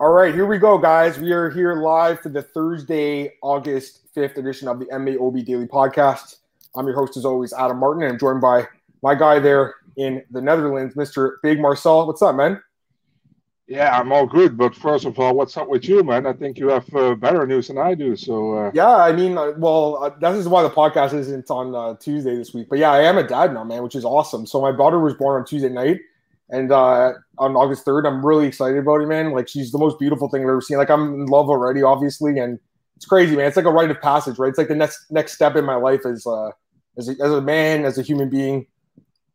All right, here we go, guys. We are here live for the Thursday, August 5th edition of the MMAOB Daily Podcast. I'm your host, as always, Adam Martin, and I'm joined by my guy there in the Netherlands, Mr. Big Marcel. What's up, man? Yeah, I'm all good. But first of all, what's up with you, man? I think you have uh, better news than I do. So uh... yeah, I mean, uh, well, uh, this is why the podcast isn't on uh, Tuesday this week. But yeah, I am a dad now, man, which is awesome. So my daughter was born on Tuesday night, and uh, on August 3rd, I'm really excited about it, man. Like she's the most beautiful thing I've ever seen. Like I'm in love already, obviously, and it's crazy, man. It's like a rite of passage, right? It's like the next next step in my life as uh, as a, as a man, as a human being.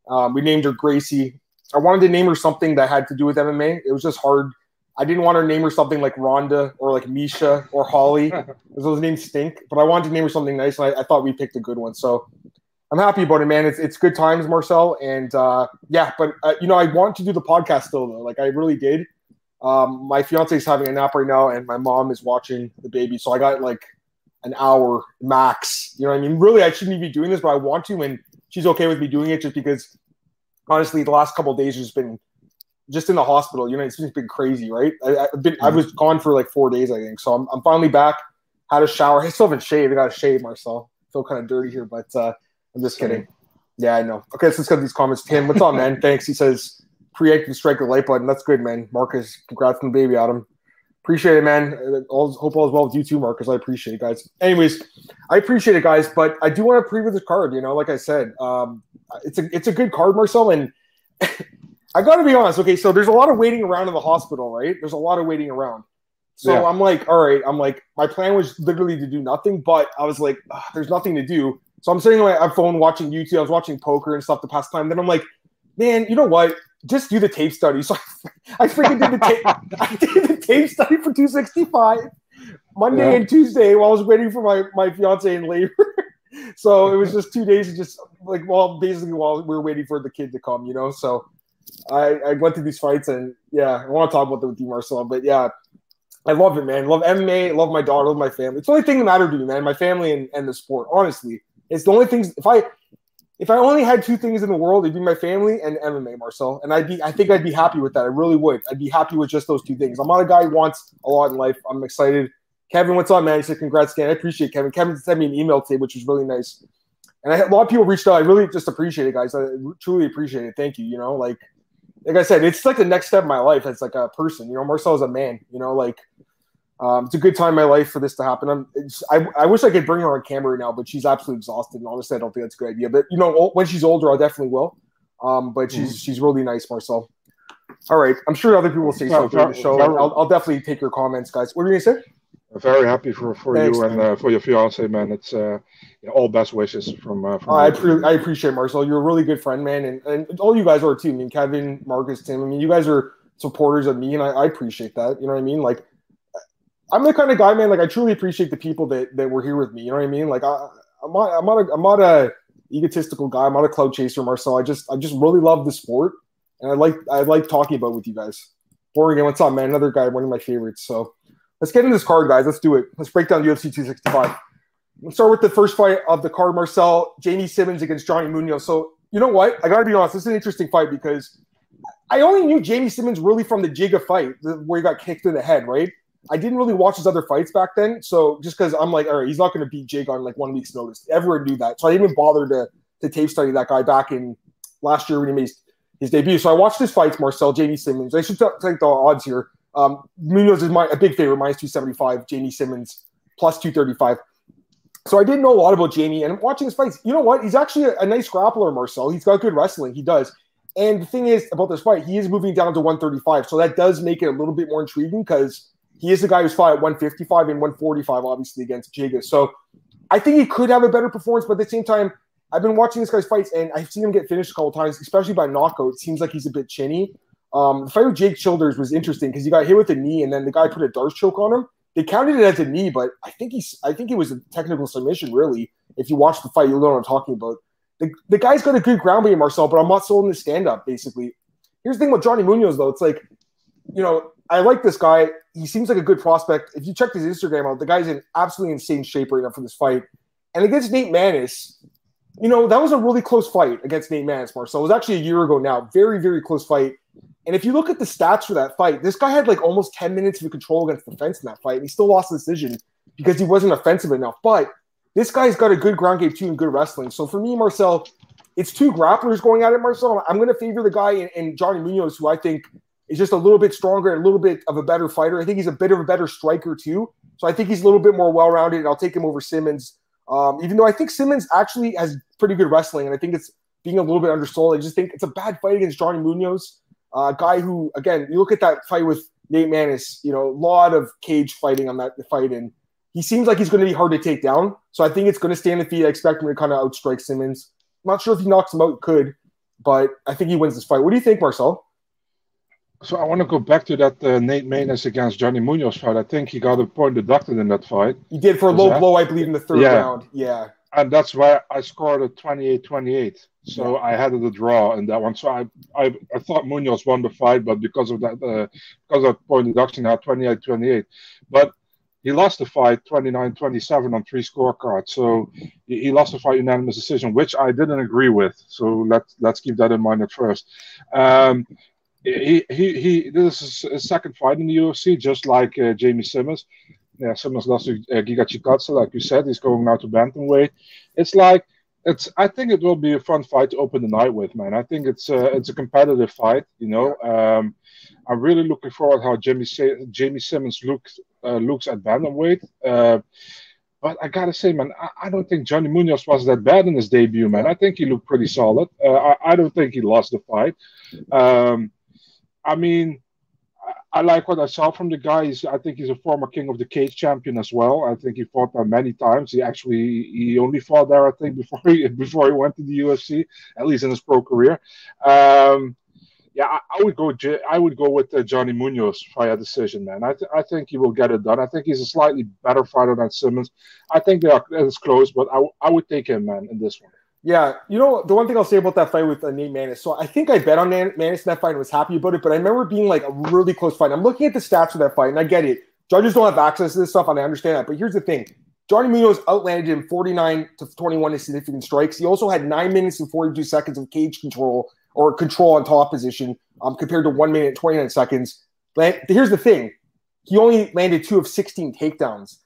Um, we named her Gracie. I wanted to name her something that had to do with MMA. It was just hard. I didn't want to name her something like Rhonda or like Misha or Holly. those names stink. But I wanted to name her something nice, and I, I thought we picked a good one. So I'm happy about it, man. It's it's good times, Marcel, and uh, yeah. But uh, you know, I want to do the podcast still, though. Like I really did. Um, my fiance is having a nap right now, and my mom is watching the baby, so I got like an hour max. You know what I mean? Really, I shouldn't be doing this, but I want to, and she's okay with me doing it just because. Honestly, the last couple days has been just in the hospital. You know, it's been crazy, right? I, have been, I was gone for like four days, I think. So I'm, I'm finally back. Had a shower. I still haven't shaved. I got to shave, Marcel. feel kind of dirty here, but uh, I'm just kidding. Yeah, I know. Okay, so let's get these comments. Tim, what's up, man? Thanks. He says, preemptive strike the light button. That's good, man. Marcus, congrats on the baby, Adam. Appreciate it, man. All, hope all is well with you too, Marcus. I appreciate it, guys. Anyways, I appreciate it, guys. But I do want to preview this card. You know, like I said, um, it's a it's a good card, Marcel. And I got to be honest. Okay, so there's a lot of waiting around in the hospital, right? There's a lot of waiting around. So yeah. I'm like, all right. I'm like, my plan was literally to do nothing, but I was like, there's nothing to do. So I'm sitting on my phone watching YouTube. I was watching poker and stuff the past time. Then I'm like, man, you know what? Just do the tape study. So I, I freaking did the tape. I did the tape study for 265 Monday yeah. and Tuesday while I was waiting for my my fiance in labor. so it was just two days of just like well, basically while we were waiting for the kid to come, you know. So I, I went to these fights and yeah, I want to talk about them with you, Marcel. But yeah, I love it, man. Love MMA, love my daughter, love my family. It's the only thing that mattered to me, man. My family and, and the sport, honestly. It's the only things. If I if I only had two things in the world, it'd be my family and MMA, Marcel. And I'd be, I think I'd be happy with that. I really would. I'd be happy with just those two things. I'm not a guy who wants a lot in life. I'm excited. Kevin, what's up, man? He said, congrats again. I appreciate Kevin. Kevin sent me an email today, which was really nice. And I, a lot of people reached out. I really just appreciate it, guys. I truly appreciate it. Thank you. You know, like, like I said, it's like the next step in my life as like a person. You know, Marcel is a man. You know, like um, it's a good time in my life for this to happen. I'm, I, I wish I could bring her on camera right now, but she's absolutely exhausted. And honestly, I don't think that's a good idea. But you know, when she's older, I definitely will. Um, but she's mm. she's really nice, Marcel. All right, I'm sure other people will say something on the show. I'll, I'll, definitely take your comments, guys. What are you gonna say? very happy for, for Thanks, you and uh, for your fiance, man. It's uh, all best wishes from. Uh, from I, pre- I appreciate Marcel. You're a really good friend, man, and, and all you guys are too. I mean, Kevin, Marcus, Tim. I mean, you guys are supporters of me, and I, I appreciate that. You know what I mean? Like, I'm the kind of guy, man. Like I truly appreciate the people that, that were here with me. You know what I mean? Like I, I'm not, I'm not, a, I'm not a egotistical guy. I'm not a cloud chaser, Marcel. I just, I just really love the sport, and I like, I like talking about with you guys. Oregon, what's up, man? Another guy, one of my favorites. So let's get into this card, guys. Let's do it. Let's break down UFC 265. Let's start with the first fight of the card, Marcel. Jamie Simmons against Johnny Munoz. So you know what? I got to be honest. This is an interesting fight because I only knew Jamie Simmons really from the Giga fight where he got kicked in the head, right? I didn't really watch his other fights back then. So just because I'm like, all right, he's not going to beat Jake on like one week's notice. Everyone knew that. So I didn't even bother to, to tape study that guy back in last year when he made his, debut. So I watched his fights, Marcel, Jamie Simmons. I should take the odds here. Um, Munoz is my a big favorite, minus 275. Jamie Simmons, plus 235. So I didn't know a lot about Jamie. And watching his fights, you know what? He's actually a, a nice grappler, Marcel. He's got good wrestling. He does. And the thing is about this fight, he is moving down to 135. So that does make it a little bit more intriguing because he is the guy who's fought at 155 and 145, obviously, against Giga. So I think he could have a better performance, but at the same time, I've been watching this guy's fights and I've seen him get finished a couple times, especially by knockout. It seems like he's a bit chinny. Um, the fight with Jake Childers was interesting because he got hit with a knee and then the guy put a D'Arce choke on him. They counted it as a knee, but I think he's I think it was a technical submission, really. If you watch the fight, you'll know what I'm talking about. The, the guy's got a good ground game, Marcel, but I'm not sold in the stand up, basically. Here's the thing with Johnny Munoz, though. It's like, you know, I like this guy. He seems like a good prospect. If you check his Instagram out, the guy's in absolutely insane shape right now for this fight. And against Nate Maness, you know, that was a really close fight against Nate Maness, Marcel. It was actually a year ago now. Very, very close fight. And if you look at the stats for that fight, this guy had like almost 10 minutes of control against the fence in that fight. And he still lost the decision because he wasn't offensive enough. But this guy's got a good ground game too and good wrestling. So for me, Marcel, it's two grapplers going at it, Marcel. I'm going to favor the guy in, in Johnny Munoz, who I think is just a little bit stronger and a little bit of a better fighter. I think he's a bit of a better striker too. So I think he's a little bit more well-rounded, and I'll take him over Simmons. Um, even though I think Simmons actually has pretty good wrestling, and I think it's being a little bit undersold. I just think it's a bad fight against Johnny Munoz, a uh, guy who, again, you look at that fight with Nate Maness, you know, a lot of cage fighting on that fight, and he seems like he's going to be hard to take down. So I think it's going to stand the feet. I expect him to kind of outstrike Simmons. I'm not sure if he knocks him out, could, but I think he wins this fight. What do you think, Marcel? So I want to go back to that uh, Nate Maness against Johnny Munoz fight. I think he got a point deducted in that fight. He did for a low that? blow, I believe, in the third yeah. round. Yeah. And that's why I scored a 28-28. So yeah. I had a draw in that one. So I, I, I thought Munoz won the fight, but because of that, uh, because of point deduction, I had 28-28. But he lost the fight 29-27 on three scorecards. So he, he, lost the fight unanimous decision, which I didn't agree with. So let's let's keep that in mind at first. Um, he, he, he this is his second fight in the UFC, just like uh, Jamie Simmons. Yeah, Simmons lost to uh, Giga like you said. He's going now to bantamweight. It's like it's. I think it will be a fun fight to open the night with, man. I think it's a, it's a competitive fight. You know, um, I'm really looking forward to how Jamie Jamie Simmons looks uh, looks at bantamweight. Uh, but I gotta say, man, I, I, don't think Johnny Munoz was that bad in his debut, man. I think he looked pretty solid. Uh, I, I, don't think he lost the fight. Um, I mean, I, like what I saw from the guy. He's, I think he's a former King of the Cage champion as well. I think he fought there many times. He actually he only fought there, I think, before he before he went to the UFC, at least in his pro career. Um, yeah, I, I, would go. I would go with uh, Johnny Munoz via decision, man. I, th- I think he will get it done. I think he's a slightly better fighter than Simmons. I think they are it's close, but I, I would take him, man, in this one. Yeah, you know the one thing I'll say about that fight with uh, Nate Maness. So I think I bet on Man- Maness in that fight and was happy about it, but I remember being like a really close fight. I'm looking at the stats of that fight, and I get it. Judges don't have access to this stuff, and I understand that. But here's the thing: Johnny Munoz outlanded him 49 to 21 in significant strikes. He also had nine minutes and 42 seconds of cage control or control on top position, um, compared to one minute and 29 seconds. Here's the thing: he only landed two of 16 takedowns.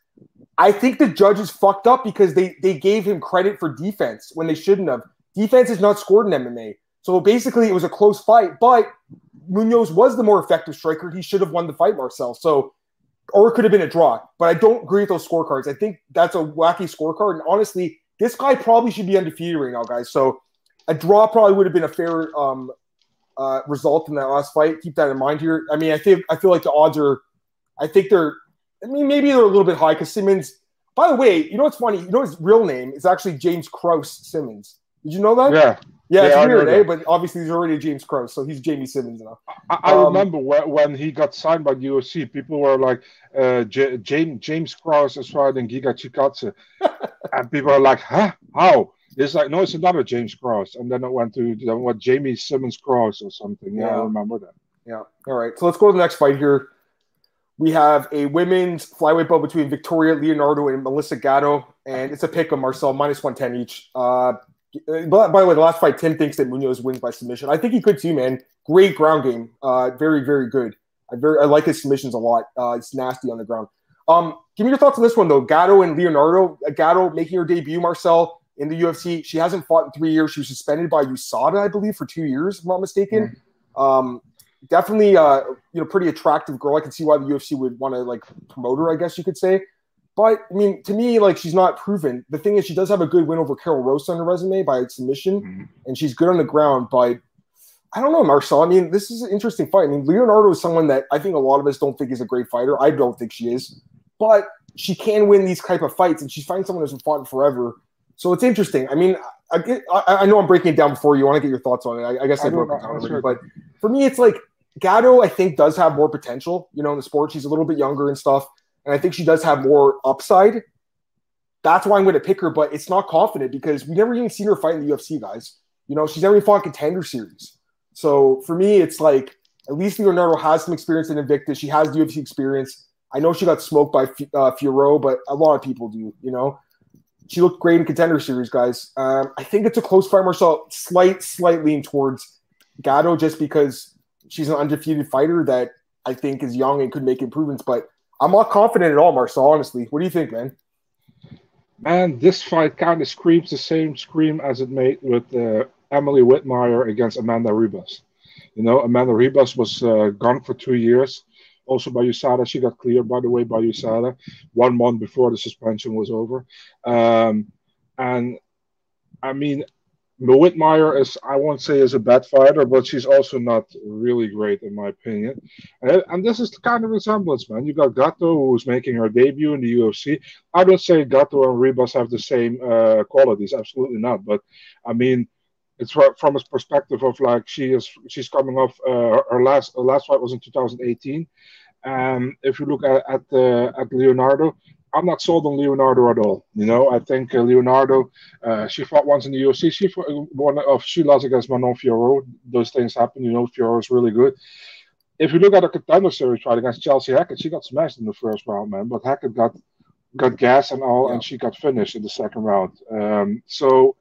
I think the judges fucked up because they they gave him credit for defense when they shouldn't have. Defense is not scored in MMA. So basically, it was a close fight, but Munoz was the more effective striker. He should have won the fight, Marcel. So, or it could have been a draw. But I don't agree with those scorecards. I think that's a wacky scorecard. And honestly, this guy probably should be undefeated right now, guys. So, a draw probably would have been a fair um, uh, result in that last fight. Keep that in mind here. I mean, I think I feel like the odds are. I think they're I mean, maybe they're a little bit high because Simmons. By the way, you know what's funny? You know his real name is actually James Krause Simmons. Did you know that? Yeah. Yeah, yeah it's weird, eh? But obviously he's already James Krause, so he's Jamie Simmons now. I, I um, remember when he got signed by the UFC, people were like, uh, J- James James Krause is fighting Giga Chikadze. and people are like, huh? How? It's like, no, it's another James Krause. And then it went to then what Jamie Simmons Krause or something. Yeah, yeah, I remember that. Yeah. All right. So let's go to the next fight here. We have a women's flyweight bout between Victoria Leonardo and Melissa Gatto, and it's a pick of Marcel minus 110 each. Uh, but by the way, the last fight, Tim thinks that Munoz wins by submission. I think he could too, man. Great ground game. Uh, very, very good. I very I like his submissions a lot. Uh, it's nasty on the ground. Um, give me your thoughts on this one though. Gatto and Leonardo. Uh, Gatto making her debut, Marcel, in the UFC. She hasn't fought in three years. She was suspended by USADA, I believe, for two years, if I'm not mistaken. Mm-hmm. Um, definitely uh you know pretty attractive girl. I can see why the UFC would want to like promote her, I guess you could say. But I mean, to me, like she's not proven. The thing is, she does have a good win over Karol Rosa on her resume by submission, mm-hmm. and she's good on the ground. But I don't know, Marcel. I mean, this is an interesting fight. I mean, Leonardo is someone that I think a lot of us don't think is a great fighter. I don't think she is, but she can win these type of fights, and she's fighting someone who's fought forever. So it's interesting. I mean, I, I, I know I'm breaking it down before you. want to get your thoughts on it. I, I guess I, I broke it down already, but for me, it's like Gatto, I think, does have more potential, you know, in the sport. She's a little bit younger and stuff. And I think she does have more upside. That's why I'm going to pick her, but it's not confident because we never even seen her fight in the UFC, guys. You know, she's never even fought contender series. So for me, it's like at least Leonardo has some experience in Invicta. She has the UFC experience. I know she got smoked by uh, Fiorot, but a lot of people do, you know. She looked great in contender series, guys. Um, I think it's a close fight, Marcel. Slight, slight lean towards Gatto just because she's an undefeated fighter that I think is young and could make improvements. But I'm not confident at all, Marcel. Honestly, what do you think, man? Man, this fight kind of screams the same scream as it made with uh, Emily Whitmire against Amanda Ribas. You know, Amanda Ribas was uh, gone for two years, also by USADA. She got cleared, by the way, by USADA one month before the suspension was over. Um, and I mean, Whitmire is, I won't say is a bad fighter, but she's also not really great in my opinion. And, and, this is the kind of resemblance, man. You got Gatto, who's making her debut in the UFC. I don't say Gatto and Ribas have the same uh, qualities, absolutely not. But I mean, it's from a perspective of like she is she's coming off uh, her last her last fight was in 2018. And if you look at at, uh, at Leonardo, I'm not sold on Leonardo at all. You know, I think uh, Leonardo, uh, she fought once in the UFC. She fought one of she lost against Manon Fiorot. Those things happen. You know, Fiorot is really good. If you look at a contender series fight against Chelsea Hackett, she got smashed in the first round, man. But Hackett got got gas and all, yeah. and she got finished in the second round. Um, so,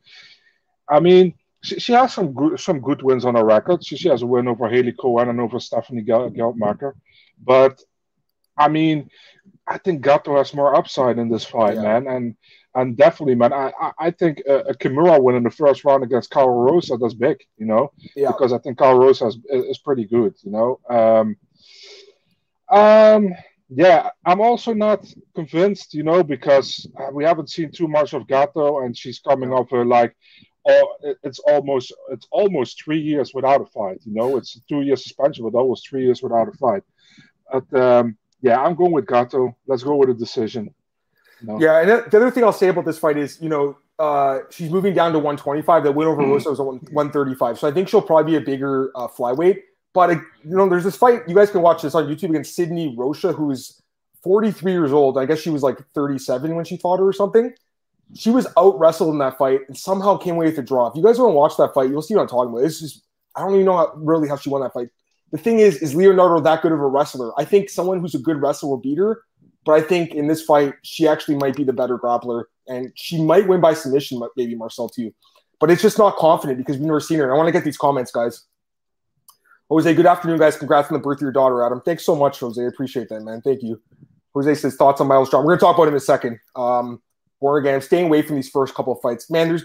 I mean, she, she has some good some good wins on her record. She, she has a win over Haley Cohen and over Stephanie Gel- Geldmacher. But I mean, I think Gatto has more upside in this fight, yeah. man, and and definitely, man, I I think a, a Kimura win in the first round against Karol Rosa that's big, you know, yeah. because I think Karol Rosa is, is pretty good, you know. Um, um, yeah, I'm also not convinced, you know, because uh, we haven't seen too much of Gatto, and she's coming off a like, oh, it's almost it's almost three years without a fight, you know. It's a two year suspension, but almost three years without a fight. But um, yeah, I'm going with Gatto. Let's go with a decision. No. Yeah, and the other thing I'll say about this fight is, you know, uh, she's moving down to 125. That win over mm-hmm. Rosa was 135, so I think she'll probably be a bigger uh, flyweight. But uh, you know, there's this fight. You guys can watch this on YouTube against Sydney Rocha, who's 43 years old. I guess she was like 37 when she fought her or something. She was out wrestled in that fight and somehow came away with a draw. If you guys want to watch that fight, you'll see what I'm talking about. It's just I don't even know how, really how she won that fight the thing is, is Leonardo that good of a wrestler? I think someone who's a good wrestler will beat her, but I think in this fight, she actually might be the better grappler, and she might win by submission, maybe Marcel too. But it's just not confident because we've never seen her. And I want to get these comments, guys. Jose, good afternoon, guys. Congrats on the birth of your daughter, Adam. Thanks so much, Jose. I appreciate that, man. Thank you. Jose says thoughts on Miles John. We're gonna talk about him in a second. Um, again. I'm staying away from these first couple of fights. Man, there's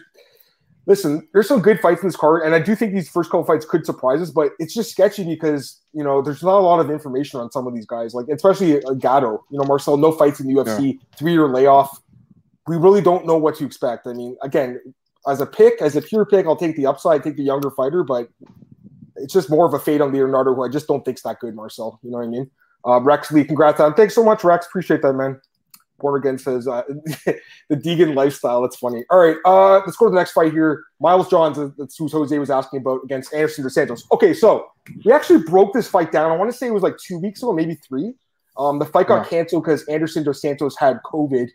listen, there's some good fights in this card, and I do think these first couple fights could surprise us, but it's just sketchy because you know there's not a lot of information on some of these guys, like especially uh, Gatto. You know, Marcel, no fights in the UFC, yeah. three year layoff. We really don't know what to expect. I mean, again, as a pick, as a pure pick, I'll take the upside, take the younger fighter, but it's just more of a fade on Leonardo, who I just don't think's that good, Marcel. You know what I mean? Uh, Rex Lee, congrats on. Thanks so much, Rex. Appreciate that, man. Born Again says uh, the Deegan lifestyle. That's funny. All right, uh, let's go to the next fight here. Miles Johns, uh, that's who Jose was asking about against Anderson dos Santos. Okay, so we actually broke this fight down. I want to say it was like two weeks ago, maybe three. Um, the fight got yeah. canceled because Anderson dos Santos had COVID.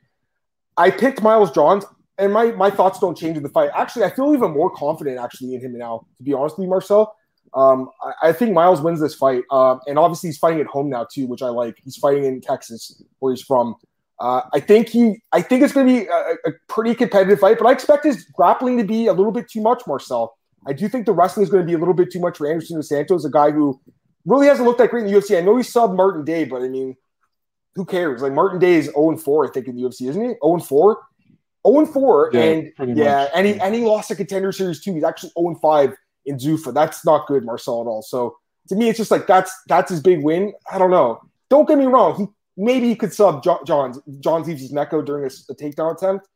I picked Miles Johns, and my my thoughts don't change in the fight. Actually, I feel even more confident actually in him now. To be honest with you, Marcel. Um, I, I, think Miles wins this fight, um, and obviously he's fighting at home now too, which I like. He's fighting in Texas, where he's from. Uh, I think he, I think it's going to be a, a, pretty competitive fight, but I expect his grappling to be a little bit too much, Marcel. I do think the wrestling is going to be a little bit too much for Anderson dos Santos, a guy who really hasn't looked that great in the UFC. I know he subbed Martin Day, but I mean, who cares? Like Martin Day is 0 4, I think, in the UFC, isn't he? 0 4? 0 4, yeah, and yeah, much. and he and he lost a contender series too. He's actually 0 5 in Zuffa. That's not good, Marcel, at all. So to me, it's just like that's that's his big win. I don't know. Don't get me wrong. He maybe he could sub Johns. Johns leaves his Neko during a, a, takedown attempt.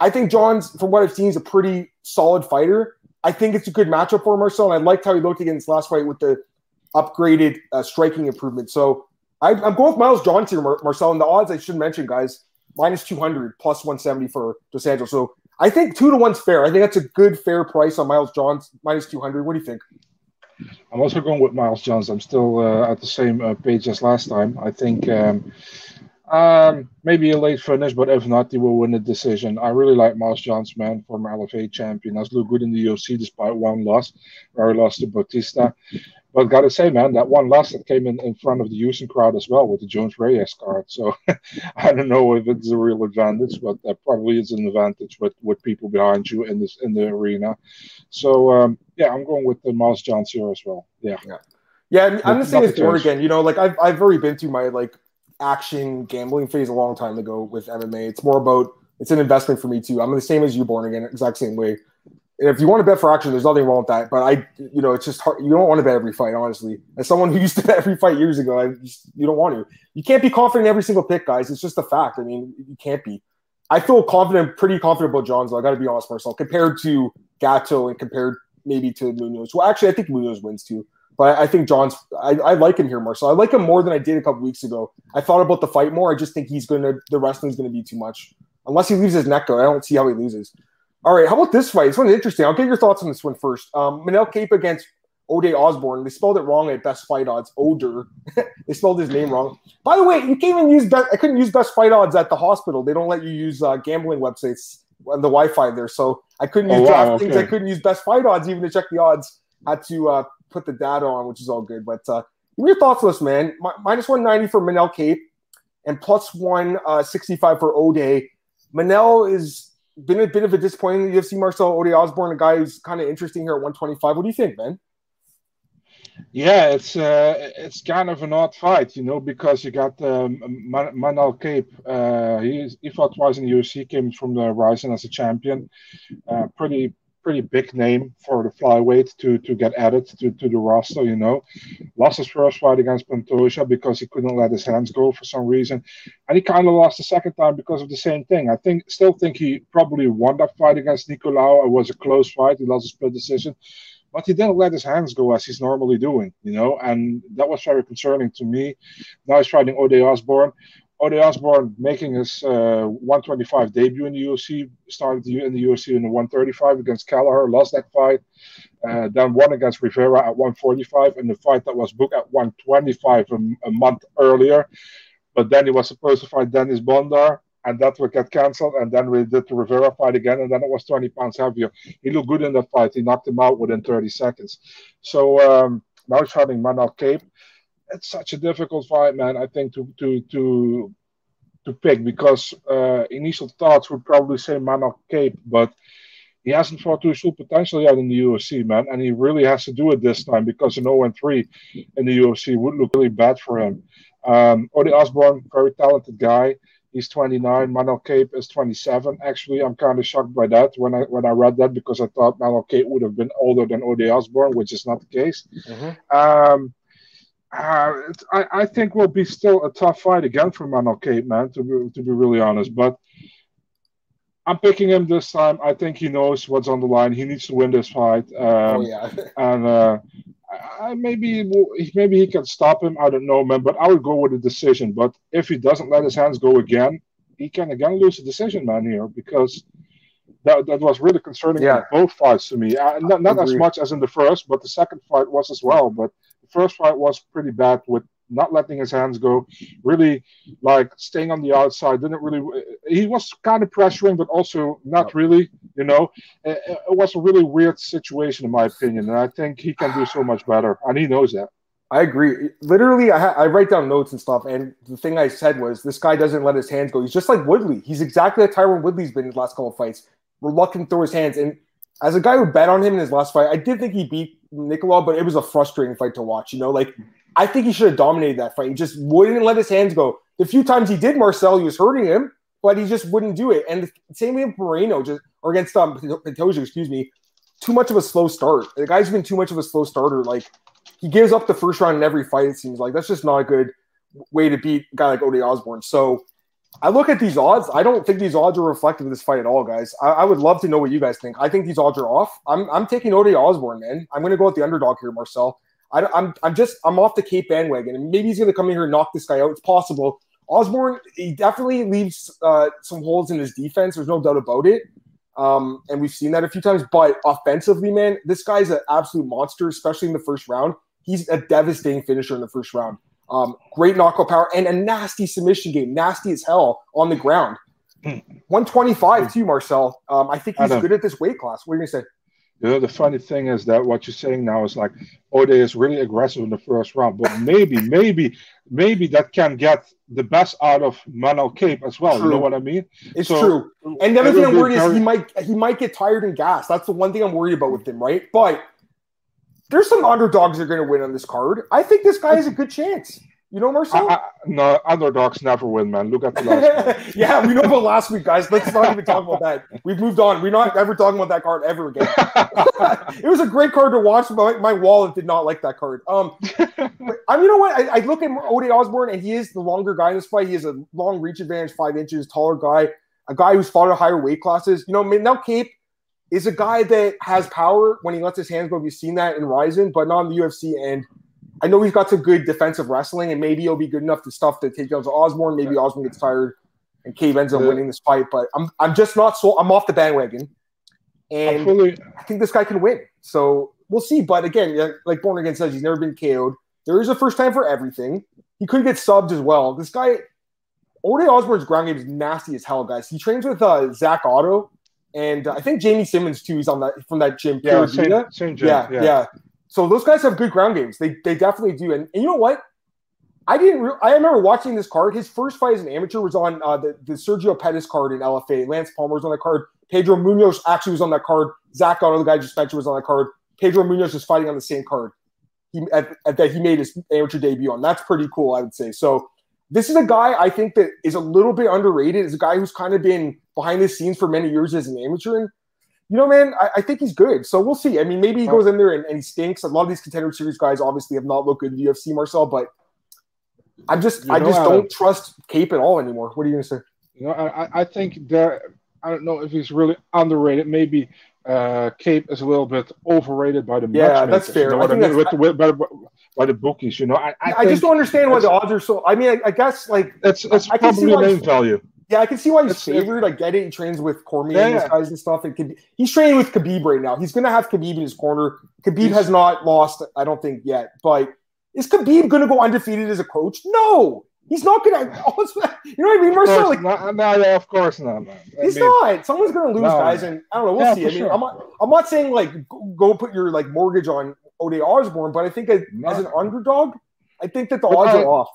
I think Johns, from what I've seen, is a pretty solid fighter. I think it's a good matchup for Marcel, and I liked how he looked against last fight with the upgraded uh, striking improvement. So I, am going with Miles Johns here, Mar- Marcel, and the odds I should mention, guys, minus 200, plus 170 for Dos Anjos. So I think two to one's fair. I think that's a good, fair price on Miles Johns, minus 200. What do you think? I'm also going with Miles Johns. I'm still uh, at the same uh, page as last time. I think um, um, maybe a late finish, but if not, he will win the decision. I really like Miles Johns, man, former LFA champion. Has looked good in the UFC despite one loss, where he lost to Bautista. But gotta say, man, that one loss that came in, in front of the Houston crowd as well with the Jones Reyes card. So I don't know if it's a real advantage, but that probably is an advantage with, with people behind you in this in the arena. So um, yeah, I'm going with the Miles Johns here as well. Yeah. yeah. Yeah, I'm the same as again. You know, like I've I've already been through my like action gambling phase a long time ago with MMA. It's more about it's an investment for me too. I'm the same as you, born again, exact same way. If you want to bet for action, there's nothing wrong with that. But I, you know, it's just hard. You don't want to bet every fight, honestly. As someone who used to bet every fight years ago, I just, you don't want to. You can't be confident in every single pick, guys. It's just a fact. I mean, you can't be. I feel confident, pretty confident about Johns. I got to be honest, Marcel, compared to Gatto and compared maybe to Munoz. Well, actually, I think Munoz wins too. But I think Johns. I, I like him here, Marcel. I like him more than I did a couple weeks ago. I thought about the fight more. I just think he's gonna. The wrestling's gonna be too much. Unless he leaves his neck out, I don't see how he loses. All right, how about this fight? This one's interesting. I'll get your thoughts on this one first. Um, Manel Kape against Ode Osbourne. They spelled it wrong at Best Fight Odds. Oder. they spelled his name wrong. By the way, you can't even use. Best, I couldn't use Best Fight Odds at the hospital. They don't let you use uh, gambling websites on the Wi-Fi there, so I couldn't use oh, wow. Okay. I couldn't use Best Fight Odds even to check the odds. Had to uh, put the data on, which is all good. But uh, give me your thoughts on this, man. Minus 190 for Manel Kape and plus 165 uh, for Ode. Manel is been a bit of a disappointing UFC. Marcel Ode Osbourne, a guy who's kind of interesting here at 125. What do you think, man? Yeah, it's uh, it's kind of an odd fight, you know, because you got um, Manel Kape. Uh, he he fought twice in the UFC, came from the Rizin as a champion. Uh, pretty pretty big name for the flyweight to to get added to, to the roster. You know, lost his first fight against Pantoja because he couldn't let his hands go for some reason, and he kind of lost the second time because of the same thing. I think still think he probably won that fight against Nicolau. It was a close fight. He lost a split decision. But he didn't let his hands go as he's normally doing, you know, and that was very concerning to me. Now he's fighting Ode Osbourne. Ode Osbourne making his uh, 125 debut in the UFC, started in the UFC in the 135 against Kelleher, lost that fight, uh, then won against Rivera at 145 in the fight that was booked at 125 a, a, month earlier. But then he was supposed to fight Dennis Bondar, and that would get cancelled. And then we did the Rivera fight again, and then it was 20 pounds heavier. He looked good in that fight. He knocked him out within 30 seconds. So um, now he's fighting Manel Kape it's such a difficult fight, man. I think to to to to pick because uh, initial thoughts would probably say Manel Kape, but he hasn't fought to his full potential yet in the UFC, man, and he really has to do it this time because an 0 3 in the UFC would look really bad for him. Um, Ode Osbourne, very talented guy. He's 29. Manel Kape is 27. Actually, I'm kind of shocked by that when I when I read that because I thought Manel Kape would have been older than Ode Osbourne, which is not the case. Mm-hmm. Um, uh, I, I think will be still a tough fight again for Manel Kape, man. To be, to be really honest, but I'm picking him this time. I think he knows what's on the line. He needs to win this fight. Um, oh yeah, and uh, I, maybe maybe he can stop him. I don't know, man. But I would go with a decision. But if he doesn't let his hands go again, he can again lose a decision, man. Here because that, that was really concerning yeah. both fights to me. Uh, not, not as much as in the first, but the second fight was as well. But first fight was pretty bad with not letting his hands go, really like staying on the outside. Didn't really. He was kind of pressuring, but also not really. You know, it, it, was a really weird situation in my opinion, and I think he can do so much better, and he knows that. I agree. Literally, I, ha- I write down notes and stuff, and the thing I said was, this guy doesn't let his hands go. He's just like Woodley. He's exactly like Tyron Woodley's been in his last couple of fights, reluctant to throw his hands. And as a guy who bet on him in his last fight, I did think he beat Nicolau, but it was a frustrating fight to watch. You know, like I think he should have dominated that fight. He just wouldn't let his hands go. The few times he did, Marcel, he was hurting him, but he just wouldn't do it. And the same with Moreno, just or against um Pantoja, excuse me, too much of a slow start. The guy's been too much of a slow starter. Like he gives up the first round in every fight. It seems like that's just not a good way to beat a guy like Ode Osbourne. So I look at these odds. I don't think these odds are reflective of this fight at all, guys. I, I, would love to know what you guys think. I think these odds are off. I'm, I'm taking Ode Osbourne, man. I'm going to go with the underdog here, Marcel. I, am I'm, I'm just I'm off the Kape bandwagon, and maybe he's going to come in here and knock this guy out. It's possible. Osbourne, he definitely leaves uh, some holes in his defense. There's no doubt about it. Um, and we've seen that a few times. But offensively, man, this guy's an absolute monster, especially in the first round. He's a devastating finisher in the first round. Um, great knockout power and a nasty submission game, nasty as hell on the ground. Hmm. 125 too, Marcel. Um, I think he's good at this weight class. What are you gonna say? You know, the funny thing is that what you're saying now is like, Ode is really aggressive in the first round, but maybe, maybe, maybe that can get the best out of Manel Kape as well. True. You know what I mean? It's so, true. And the other thing I'm worried very... is he might he might get tired and gassed. That's the one thing I'm worried about with him, right? But there's some underdogs that are going to win on this card. I think this guy has a good chance. You know, Marcel? I, I, no, underdogs never win, man. Look at the last yeah, we know about last week, guys. Let's not even talk about that. We've moved on. We're not ever talking about that card ever again. it was a great card to watch, but my wallet did not like that card. Um, but, um, you know what? I, I look at Ode Osbourne, and he is the longer guy in this fight. He has a long reach advantage, five inches, taller guy, a guy who's fought at higher weight classes. You know, now Kape is a guy that has power when he lets his hands go. You've seen that in Rizin, but not in the UFC. And I know he's got some good defensive wrestling, and maybe he'll be good enough to stuff the takedowns of Osbourne. Maybe Osbourne gets tired and Kape ends up yeah. winning this fight. But I'm I'm just not so I'm off the bandwagon, and fully, I think this guy can win. So we'll see. But again, like Born Again says, he's never been KO'd. There is a first time for everything. He could get subbed as well. This guy, Ode Osbourne's ground game is nasty as hell, guys. He trains with uh, Zak Ottow, and I think Jamie Simmons too. He's on that from that gym. Yeah, same, same gym. Yeah, yeah, yeah. So those guys have good ground games. They they definitely do. And, and you know what? I didn't. Re- I remember watching this card. His first fight as an amateur was on uh, the, the Sergio Pettis card in LFA. Lance Palmer was on that card. Pedro Munhoz actually was on that card. Zak Ottow, the guy just mentioned, was on that card. Pedro Munhoz was fighting on the same card. He at, at that he made his amateur debut on. That's pretty cool, I would say. So this is a guy I think that is a little bit underrated. Is a guy who's kind of been behind the scenes for many years as an amateur. And you know, man, I, I, think he's good. So we'll see. I mean, maybe he goes in there and, and, he stinks. A lot of these contender series guys obviously have not looked good in the UFC, Marcel, but I'm just, you I just don't trust Kape at all anymore. What are you gonna say? You know, I, I think that I don't know if he's really underrated. Maybe uh, Kape is a little bit overrated by the yeah, that's fair. You know I mean, with, with, by, by, the bookies, you know. I, I, I just don't understand why the odds are so. I mean, I, guess like that's it's I, probably name value. Yeah, I can see why he's it's, favored. I get it. He trains with Cormier yeah, and these guys and stuff. And Khabib, he's training with Khabib right now. He's going to have Khabib in his corner. Khabib has not lost, I don't think yet. But is Khabib going to go undefeated as a coach? No, he's not going to. You know what I mean, Marcel? Like, no, no, yeah, of course not. Man. He's mean, not. Someone's going to lose, no, guys, and I don't know. We'll yeah, see. I mean, sure. I'm not. I'm not saying like go put your like mortgage on Oh, Ode Osbourne, but I think as, as an underdog, I think that the odds I, are off.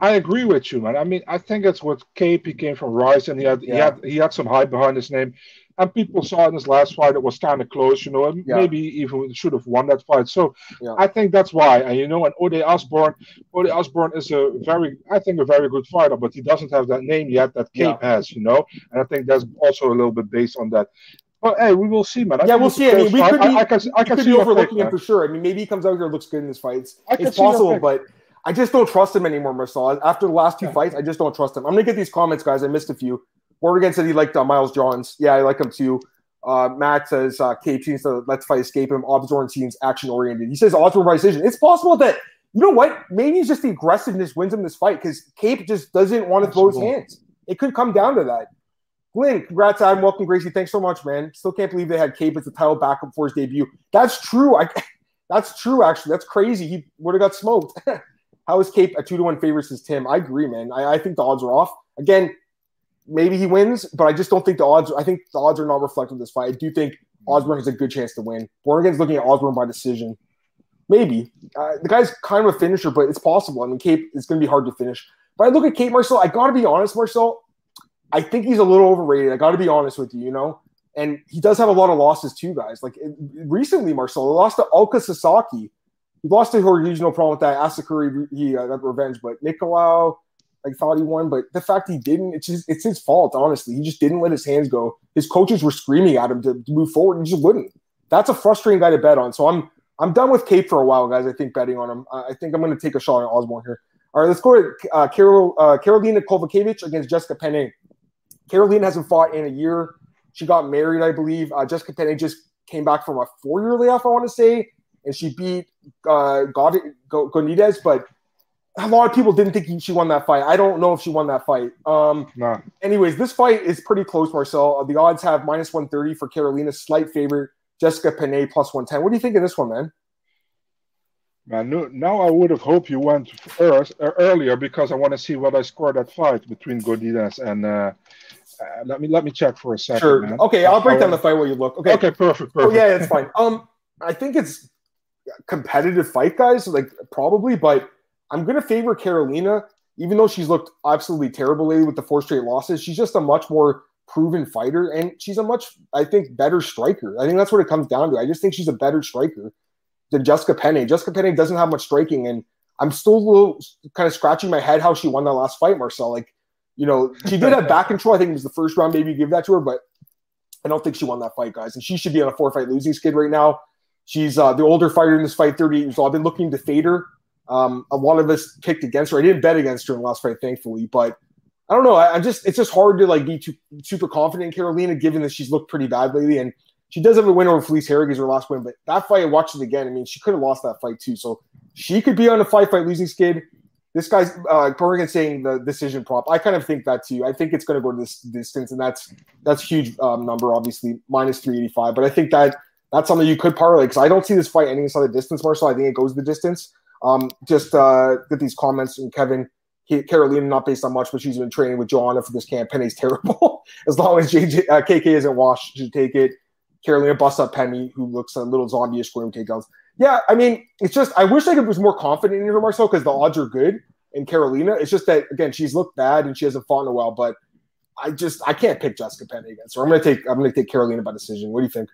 I agree with you, man. I mean, I think it's what KP came from Rizin. He had yeah. he had he had some hype behind his name, and people saw in his last fight it was kind of close, you know, and yeah. maybe even should have won that fight. So yeah. I think that's why. And you know, and Ode Osbourne, Ode Osbourne is a very, I think, a very good fighter, but he doesn't have that name yet that Kape has, you know. And I think that's also a little bit based on that. But hey, we will see, man. I yeah, we'll see. I mean, we could be, I, I can, I can see overlooking him for sure. I mean, maybe he comes out here looks good in his fights. It's possible, but I just don't trust him anymore, Marcel. After the last two yeah. fights, I just don't trust him. I'm gonna get these comments, guys. I missed a few. Oregon said he liked uh, Miles Johns. Yeah, I like him too. Uh, Matt says uh, Kape seems to let's fight escape him. Osbourne seems action oriented. He says Osbourne by decision. It's possible that you know what? Maybe it's just the aggressiveness wins him this fight because Kape just doesn't want to throw his hands. It could come down to that. Glenn, congrats, Adam. Welcome, Gracie. Thanks so much, man. Still can't believe they had Kape as the title backup for his debut. That's true. I, that's true. Actually, that's crazy. He would have got smoked. How is Kape a two to one favorite as Tim? I agree, man. I, I think the odds are off. Again, maybe he wins, but I just don't think the odds. I think the odds are not reflective of this fight. I do think Osbourne has a good chance to win. Born Again's looking at Osbourne by decision. Maybe uh, the guy's kind of a finisher, but it's possible. I mean, Kape is going to be hard to finish. But I look at Kape Marcel. I got to be honest, Marcel. I think he's a little overrated. I got to be honest with you. You know, and he does have a lot of losses too, guys. Like recently, Marcel lost to Ulka Sasaki he lost to Jorge, no problem with that. Asakura, he uh, got revenge, but Nicolau, I thought he won, but the fact he didn't, it's just, it's his fault, honestly. He just didn't let his hands go. His coaches were screaming at him to, to move forward, and he just wouldn't. That's a frustrating guy to bet on. So I'm I'm done with Kape for a while, guys. I think betting on him. I think I'm going to take a shot on Osbourne here. All right, let's go to uh, Carol, uh, Karolina Kowalkiewicz against Jessica Penne. Karolina hasn't fought in a year. She got married, I believe. Uh, Jessica Penne just came back from a four-year layoff, I want to say and she beat uh, God but a lot of people didn't think she won that fight. I don't know if she won that fight. Um, no. Anyways, this fight is pretty close, Marcel. Uh, the odds have minus 130 for Karolina, slight favorite. Jessica Penne plus 110. What do you think of this one, man? Man, now I would have hoped you went first, uh, earlier because I want to see what I scored that fight between Godinez and. Uh, uh, let me let me check for a second. Sure. Man. Okay, I'll break down the fight while you look. Okay. Okay. Perfect. Perfect. Oh, yeah, it's fine. Um, I think it's competitive fight, guys. Like probably, but I'm gonna favor Karolina, even though she's looked absolutely terrible lately with the four straight losses. She's just a much more proven fighter, and she's a much, I think, better striker. I think that's what it comes down to. I just think she's a better striker. than Jessica Penne. Jessica Penne doesn't have much striking, and I'm still a little kind of scratching my head how she won that last fight, Marcel. Like, you know, she did have back control. I think it was the first round. Maybe you give that to her, but I don't think she won that fight, guys. And she should be on a four fight losing skid right now. She's uh, the older fighter in this fight, 38 years old. I've been looking to fade her. Um, a lot of us picked against her. I didn't bet against her in the last fight, thankfully, but I don't know. I, am just it's just hard to like be too super confident in Karolina, given that she's looked pretty bad lately. And she does have a win over Felice Herrig as her last win, but that fight, I watched it again. I mean, she could have lost that fight too. So she could be on a five fight losing skid. This guy's uh, Corrigan saying the decision prop. I kind of think that too. I think it's going to go to this distance, and that's that's huge um, number, obviously minus three eighty five. But I think that that's something you could parlay because I don't see this fight ending inside the distance, Marcel. I think it goes the distance. Um, just uh, get these comments from Kevin. He, Karolina not based on much, but she's been training with Joanna for this camp. Penne's terrible. as long as JJ, uh, KK isn't washed, she take it. Karolina busts up Penne, who looks a little zombie-ish scoring takedowns. Yeah, I mean, it's just I wish I could was more confident in her, Marcel, because the odds are good in Karolina. It's just that again, she's looked bad and she hasn't fought in a while. But I just I can't pick Jessica Penne against her. I'm gonna take I'm gonna take Karolina by decision. What do you think?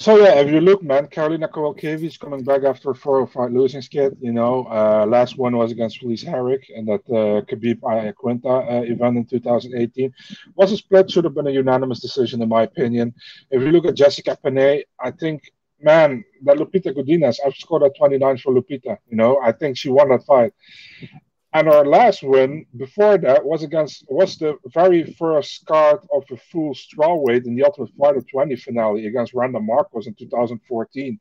So yeah, if you look, man, Karolina Kowalkiewicz coming back after a 405 losing skid. You know, uh, last one was against Felice Herrig and that uh, Khabib Iaquinta uh, event in 2018. Was a split, should have been a unanimous decision in my opinion. If you look at Jessica Penne, I think, man, that Lupita Godinez, I've scored at 29 for Lupita. You know, I think she won that fight. And our last win before that was against was the very first card of a full strawweight in the Ultimate Fighter 20 finale against Randa Markos in 2014.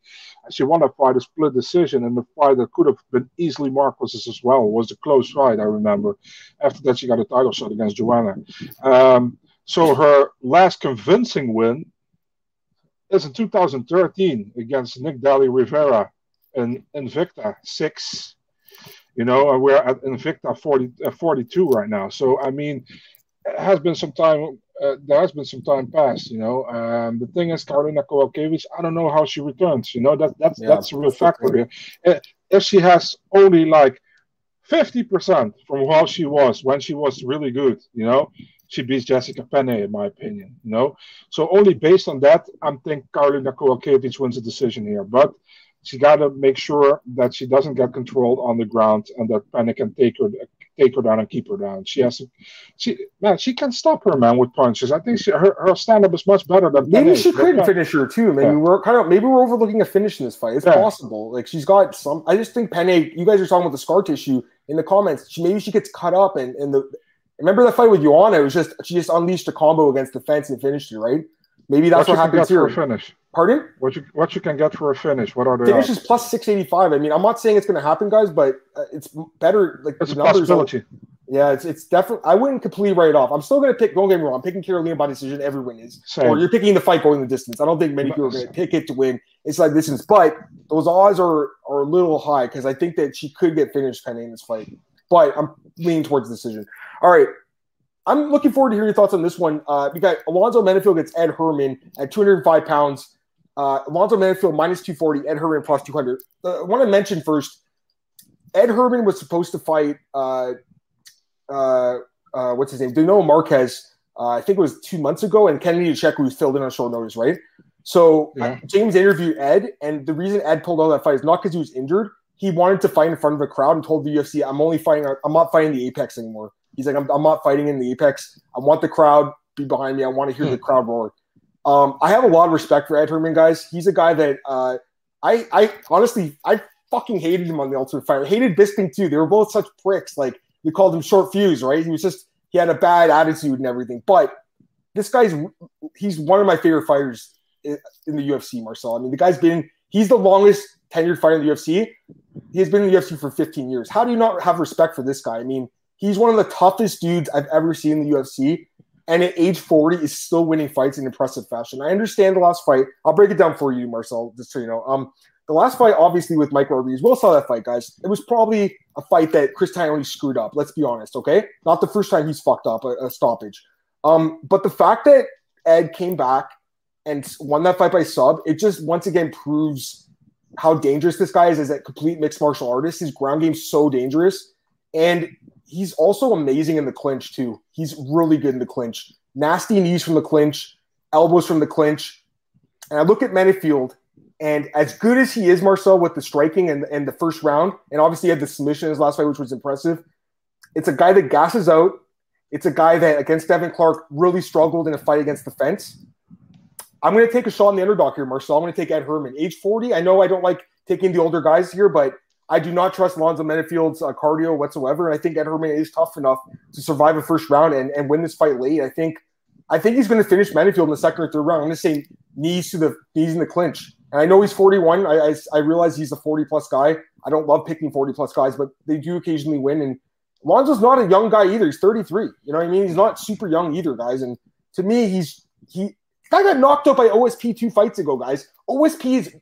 She won that fight a split decision, and the fight that could have been easily Markos's as well was a close fight. I remember. After that, she got a title shot against Joanna. Um, so her last convincing win is in 2013 against Nicdali Rivera in Invicta six you know, and we're at Invicta 40, uh, 42 right now. So, I mean, it has been some time. Uh, there has been some time past, you know. Um, the thing is, Karolina Kowalkiewicz, I don't know how she returns. You know, that that's yeah, that's a real factor here. Uh, if she has only like fifty percent from how she was when she was really good, you know, she beats Jessica Penne, in my opinion. You know, so only based on that, I'm think Karolina Kowalkiewicz wins the decision here. But she got to make sure that she doesn't get controlled on the ground and that Panic can take her take her down and keep her down. She has to, she man, she can stop her man with punches. I think she, her, her stand up is much better than maybe she could finish her too. Maybe yeah. we're kind of maybe we're overlooking a finish in this fight. It's yeah. possible. Like she's got some. I just think Penne. You guys are talking about the scar tissue in the comments. She, maybe she gets cut up and and the. Remember that fight with Joanna? It was just she just unleashed a combo against the fence and finished it right. Maybe that's what, what happens here. Finish. Pardon? What you what you can get for a finish? What are the finish is plus six eighty five. I mean, I'm not saying it's going to happen, guys, but uh, it's better. Like it's a possibility. yeah, it's it's definitely. I wouldn't completely write it off. I'm still going to pick. Don't get me wrong. I'm picking Karolina by decision. Everyone is. Same. Or you're picking the fight going the distance. I don't think many people are going to pick it to win. It's like distance, but those odds are are a little high because I think that she could get finished in this fight. But I'm leaning towards decision. All right, I'm looking forward to hearing your thoughts on this one. Uh, we got Alonzo Menifield gets Ed Herman at 205 pounds. Uh, Alonzo Menifield minus 240, Ed Herman plus 200. Uh, I want to mention first, Ed Herman was supposed to fight, uh, uh, uh what's his name? Dino Marquez, uh, I think it was two months ago, and Kennedy Nzechukwu was filled in on short notice, right? So yeah. James interviewed Ed, and the reason Ed pulled out that fight is not because he was injured. He wanted to fight in front of a crowd and told the UFC, "I'm only fighting. I'm not fighting the Apex anymore." He's like, I'm, I'm not fighting in the Apex. I want the crowd be behind me. I want to hear the hmm. crowd roar. Um, I have a lot of respect for Ed Herman, guys. He's a guy that uh, I, I honestly, I fucking hated him on the Ultimate Fighter. hated Bisping too. They were both such pricks. Like we called him short fuse, right? He was just he had a bad attitude and everything. But this guy's he's one of my favorite fighters in, in the UFC, Marcel. I mean, the guy's been he's the longest tenured fighter in the UFC. He has been in the UFC for 15 years. How do you not have respect for this guy? I mean, He's one of the toughest dudes I've ever seen in the UFC. And at age 40 is still winning fights in impressive fashion. I understand the last fight. I'll break it down for you, Marcel, just so you know. Um, the last fight, obviously, with Mike Rodriguez, we'll saw that fight, guys. It was probably a fight that Chris Tognoni screwed up. Let's be honest, okay? Not the first time he's fucked up a, a stoppage. Um, but the fact that Ed came back and won that fight by sub, it just once again proves how dangerous this guy is as a complete mixed martial artist. His ground game's so dangerous. And he's also amazing in the clinch too. He's really good in the clinch. Nasty knees from the clinch, elbows from the clinch. And I look at Menifield. And as good as he is, Marcel, with the striking and, and the first round, and obviously he had the submission in his last fight, which was impressive. It's a guy that gasses out. It's a guy that against Devin Clark really struggled in a fight against the fence. I'm going to take a shot on the underdog here, Marcel. I'm going to take Ed Herman. Age 40. I know I don't like taking the older guys here, but I do not trust Lonzo Menifield's uh, cardio whatsoever. And I think Ed Herman is tough enough to survive a first round and, and win this fight late. I think I think he's going to finish Menifield in the second or third round. I'm going to say knees to the knees in the clinch. And I know he's 41. I, I, I realize he's a 40 plus guy. I don't love picking 40 plus guys, but they do occasionally win. And Lonzo's not a young guy either. He's 33. You know what I mean? He's not super young either, guys. And to me, he's he guy got knocked out by OSP two fights ago, guys. OSP is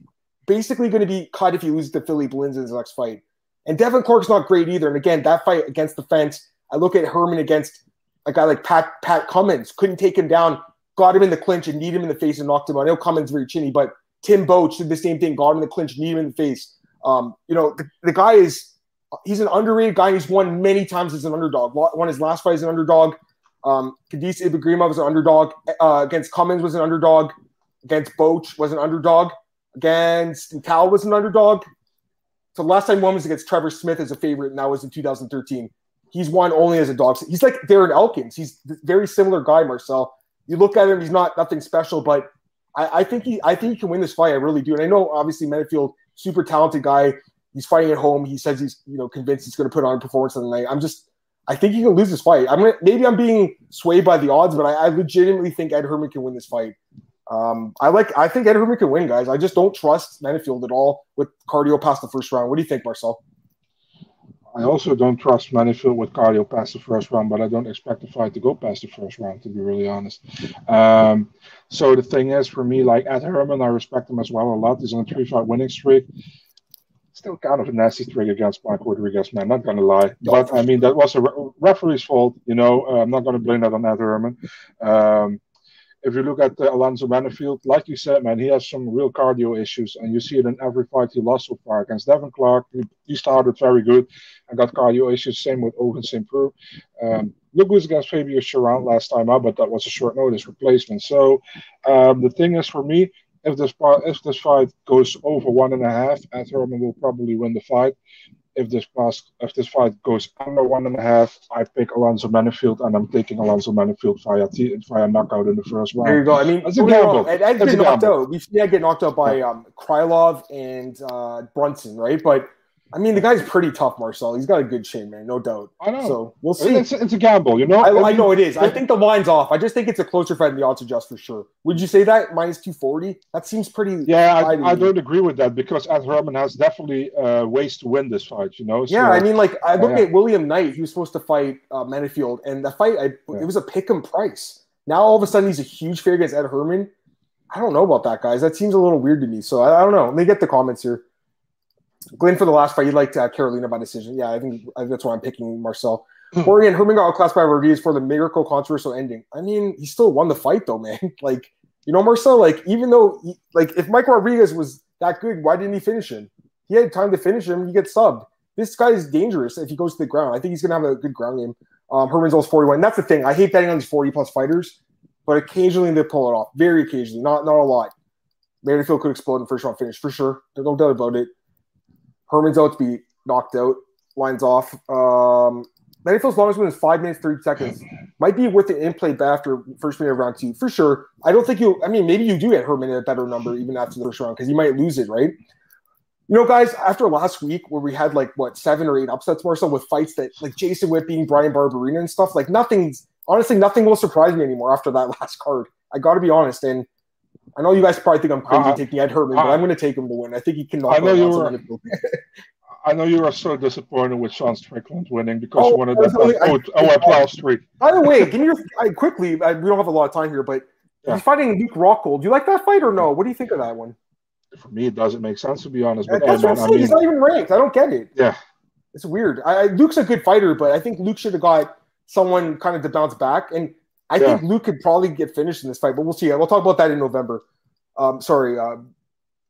basically going to be cut if he loses to Philipe Lins in his next fight. And Devin Clark's not great either. And again, that fight against the fence, I look at Herman against a guy like Pat Pat Cummins, couldn't take him down, got him in the clinch and kneed him in the face and knocked him out. I know Cummins very chinny, but Tim Boetsch did the same thing, got him in the clinch, kneed him in the face. Um, you know, the, the guy is he's an underrated guy. He's won many times as an underdog. Won his last fight as an underdog. Um, Khadis Ibragimov was an underdog. Uh, against Cummins was an underdog. Against Boetsch was an underdog. Against Cal was an underdog. So last time one was against Trevor Smith as a favorite, and that was in 2013. He's won only as a dog. He's like Darren Elkins. He's very similar guy, Marcel. You look at him, he's not nothing special, but I, I, think he I think he can win this fight. I really do. And I know obviously Menifield, super talented guy. He's fighting at home. He says he's you know convinced he's going to put on a performance on the night. I'm just I think he can lose this fight. I'm gonna, maybe I'm being swayed by the odds, but I, I legitimately think Ed Herman can win this fight. Um, I like. I think Ed Herman can win, guys. I just don't trust Menifield at all with cardio past the first round. What do you think, Marcel? I also don't trust Menifield with cardio past the first round, but I don't expect the fight to go past the first round, to be really honest. Um, so the thing is, for me, like Ed Herman, I respect him as well a lot. He's on a three-fight winning streak. Still kind of a nasty streak against Mike Rodriguez, man. Not gonna lie, but I mean that was a re- referee's fault. You know, uh, I'm not gonna blame that on Ed Herman. Um, if you look at uh, Alonzo Menifield, like you said, man, he has some real cardio issues, and you see it in every fight he lost so far. Against Devin Clark, he, he started very good and got cardio issues. Same with Ovince St. Preux. Um, look who's against Fabio Cherant last time out, but that was a short notice replacement. So um, the thing is for me, if this if this fight goes over one and a half, Ed Herman will probably win the fight if this pass if this fight goes under one and a half, I pick Alonzo Menifield, and I'm taking Alonzo Menifield via t- via knockout in the first round. There you go. I mean, it's a gamble. Get knocked out. We've seen Ed get knocked out by um, Krylov and uh, Brunson, right? But I mean, the guy's pretty tough, Marcel. He's got a good chin, man, no doubt. I know. So we'll see. It's, it's a gamble, you know. I, I, know it is. I think the line's off. I just think it's a closer fight than the odds adjust for sure. Would you say that minus two forty? That seems pretty. Yeah, I, I don't agree with that because Ed Herman has definitely uh, ways to win this fight. You know. So, yeah, I mean, like I look yeah. at William Knight. He was supposed to fight uh, and the fight, I, yeah. it was a pick 'em price. Now all of a sudden he's a huge favorite against Ed Herman. I don't know about that, guys. That seems a little weird to me. So I, I don't know. Let me get the comments here. Glenn for the last fight, you liked uh, Karolina by decision. Yeah, I think that's why I'm picking Marcel. Mm. Oregon Herman got outclassed by Rodriguez for the miracle controversial ending. I mean, he still won the fight though, man. like, you know, Marcel, like even though, he, like, if Mike Rodriguez was that good, why didn't he finish him? He had time to finish him. He gets subbed. This guy is dangerous if he goes to the ground. I think he's gonna have a good ground game. Um, Herman's almost 41. That's the thing. I hate betting on these 40 plus fighters, but occasionally they pull it off. Very occasionally, not not a lot. Menifield could explode in first round finish for sure. There's no doubt about it. Herman's out to be knocked out. Lines off. Um, Menifield's longest win is five minutes, 30 seconds. Might be worth an in play after first minute of round two, for sure. I don't think you, I mean, maybe you do get Herman a better number even after the first round because you might lose it, right? You know, guys, after last week where we had like what seven or eight upsets so with fights that like Jason Witt being Bryan Barberena and stuff, like nothing's honestly nothing will surprise me anymore after that last card. I got to be honest, and I know you guys probably think I'm crazy uh, taking Ed Herman, uh, but I'm going to take him to win. I think he can knock I know you were, I know you were so disappointed with Sean Strickland winning because oh, you wanted that oh, oh, Plow streak. By the way, give me your I, quickly. I, we don't have a lot of time here, but yeah. he's fighting Luke Rockhold. Do you like that fight or no? What do you think of that one? For me, it doesn't make sense to be honest. But that's hey, what I'm saying. I mean, he's not even ranked. I don't get it. Yeah, it's weird. I, Luke's a good fighter, but I think Luke should have got someone kind of to bounce back. And I yeah. think Luke could probably get finished in this fight, but we'll see. We'll talk about that in November. Um, sorry, uh,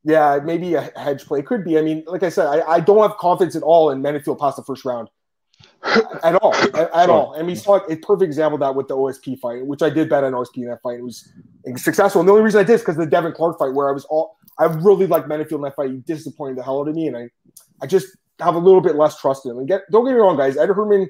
yeah, maybe a hedge play could be. I mean, like I said, I, I don't have confidence at all in Menifield past the first round. at all, at, at all. And we saw a perfect example of that with the OSP fight, which I did bet on OSP in that fight. It was successful. And the only reason I did is because the Devin Clark fight, where I was all I really like Menifield in that fight. He disappointed the hell out of me, and I, I just have a little bit less trust in him. And get don't get me wrong, guys. Ed Herman,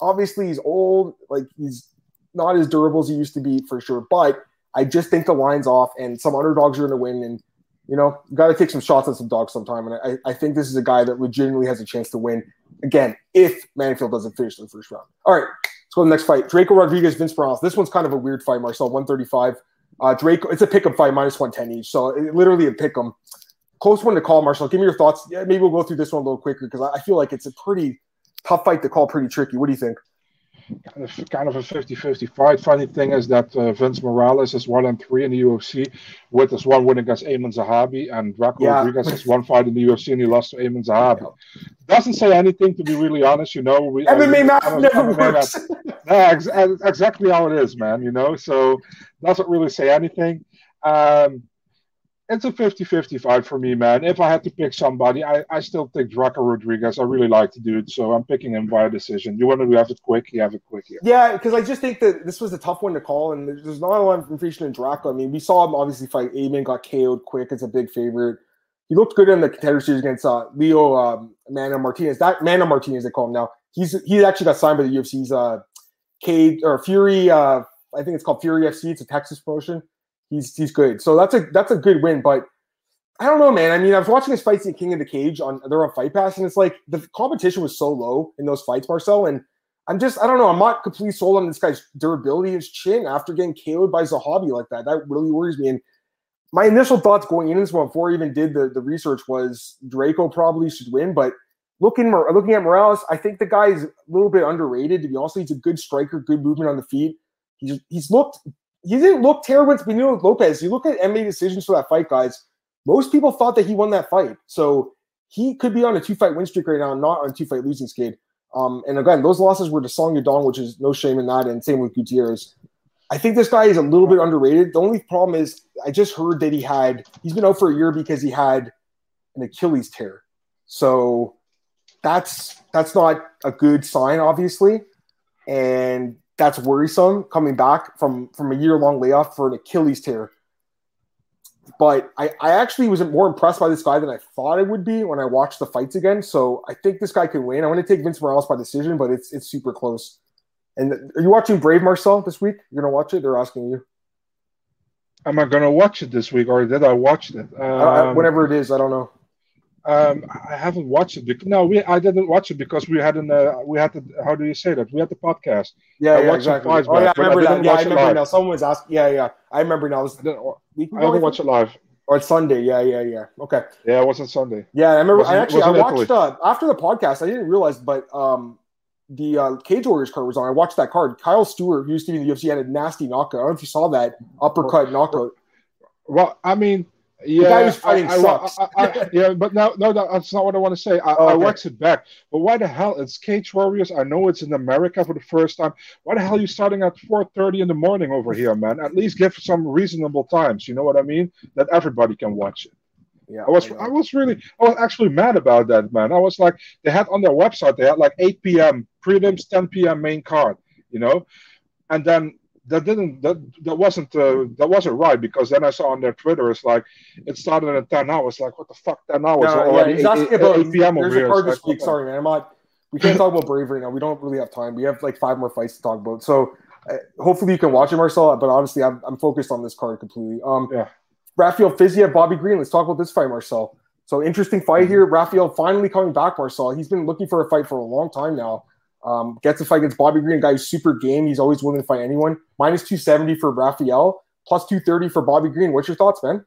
obviously he's old, like he's not as durable as he used to be for sure. But I just think the line's off, and some underdogs are going to win, and you know, got to take some shots at some dogs sometime. And I, I think this is a guy that legitimately has a chance to win again if Menifield doesn't finish in the first round. All right, let's go to the next fight. Drako Rodriguez, Vince Morales. This one's kind of a weird fight, Marcel. 135. Uh, Drako, it's a pick 'em fight, minus 110 each. So it, literally a pick 'em. Close one to call, Marcel. Give me your thoughts. Yeah, maybe we'll go through this one a little quicker because I, I feel like it's a pretty tough fight to call, pretty tricky. What do you think? Kind of kind of a 50-50 fight. Funny thing is that uh, Vince Morales is one and three in the UFC, with his one win against Aiemann Zahabi, and Drako yeah. Rodriguez has one fight in the UFC and he lost to Aiemann Zahabi. Doesn't say anything to be really honest, you know. We, MMA math never MMA works. yeah, ex- exactly how it is, man. You know, so doesn't really say anything. Um, it's a 50-50 fight for me, man. If I had to pick somebody, I, I still think Drako Rodriguez. I really like the dude, so I'm picking him via decision. You want to have it quick? You have it quick here. Yeah, because I just think that this was a tough one to call, and there's not a lot of information in Drako. I mean, we saw him obviously fight Aiemann, got KO'd quick as a big favorite. He looked good in the contender series against uh, Leo um, Mana Martinez. That Mana Martinez, they call him now. He's he actually got signed by the UFC. He's uh, Cade or Fury. Uh, I think it's called Fury FC. It's a Texas promotion. He's he's good. So that's a that's a good win, but I don't know, man. I mean, I was watching his fights in King of the Cage on they're on Fight Pass, and it's like the competition was so low in those fights, Marcel. And I'm just, I don't know, I'm not completely sold on this guy's durability, his chin after getting KO'd by Zahabi like that. That really worries me. And my initial thoughts going into this one before I even did the, the research was Drako probably should win, but looking looking at Morales, I think the guy is a little bit underrated. To be honest, he's a good striker, good movement on the feet. He's he's looked he didn't look terrible against Benito Lopez. You look at MMA decisions for that fight, guys. Most people thought that he won that fight. So he could be on a two fight win streak right now, not on a two fight losing skid. Um, and again, those losses were to Song Yadong, which is no shame in that, and same with Gutierrez. I think this guy is a little bit underrated. The only problem is I just heard that he had he's been out for a year because he had an Achilles tear. So that's that's not a good sign, obviously. And that's worrisome coming back from from a year long layoff for an Achilles tear. But I, I actually was more impressed by this guy than I thought I would be when I watched the fights again. So I think this guy can win. I'm going to take Vince Morales by decision, but it's it's super close. And are you watching Brave Marcel this week? You're going to watch it? They're asking you. Am I going to watch it this week, or did I watch it? Um, uh, whatever it is, I don't know. Um, I haven't watched it. Because, no, we I didn't watch it because we had an uh, we had the how do you say that? We had the podcast. Yeah, I yeah, exactly. Oh yeah, I remember I that. Yeah, I remember now. Someone was asking. Yeah, yeah, I remember now. Was, I haven't watched it live. Or it's Sunday. Yeah, yeah, yeah. Okay. Yeah, it wasn't Sunday. Yeah, I remember. I actually I watched uh, after the podcast. I didn't realize, but um, the uh, Cage Warriors card was on. I watched that card. Kyle Stewart, who used to be in the UFC, had a nasty knockout. I don't know if you saw that uppercut knockout. Well, I mean, yeah, the guy who's fighting I, sucks. I, I, yeah, but no, no, that's not what I want to say. I, oh, okay. I watched it back, but why the hell? It's Cage Warriors. I know it's in America for the first time. Why the hell are you starting at four thirty in the morning over here, man? At least give some reasonable times. You know what I mean? That everybody can watch it. Yeah, I was I, I was really I was actually mad about that, man. I was like, they had on their website they had like eight p.m. prelims, ten p.m. main card, you know, and then that didn't that that wasn't uh, that wasn't right because then I saw on their Twitter it's like it started at ten hours. Like what the fuck? Ten hours already. Yeah, asking 8, about 8 p.m. There's a card this week. Sorry, man. I'm not. We can't talk about bravery now. We don't really have time. We have like five more fights to talk about. So uh, hopefully you can watch it, Marcel. But honestly, I'm, I'm focused on this card completely. Um, yeah. Rafael Fiziev, Bobby Green. Let's talk about this fight, Marcel. So interesting fight mm-hmm. here. Rafael finally coming back, Marcel. He's been looking for a fight for a long time now. Um, gets a fight against Bobby Green, guy who's super game. He's always willing to fight anyone. Minus 270 for Rafael, plus 230 for Bobby Green. What's your thoughts, man?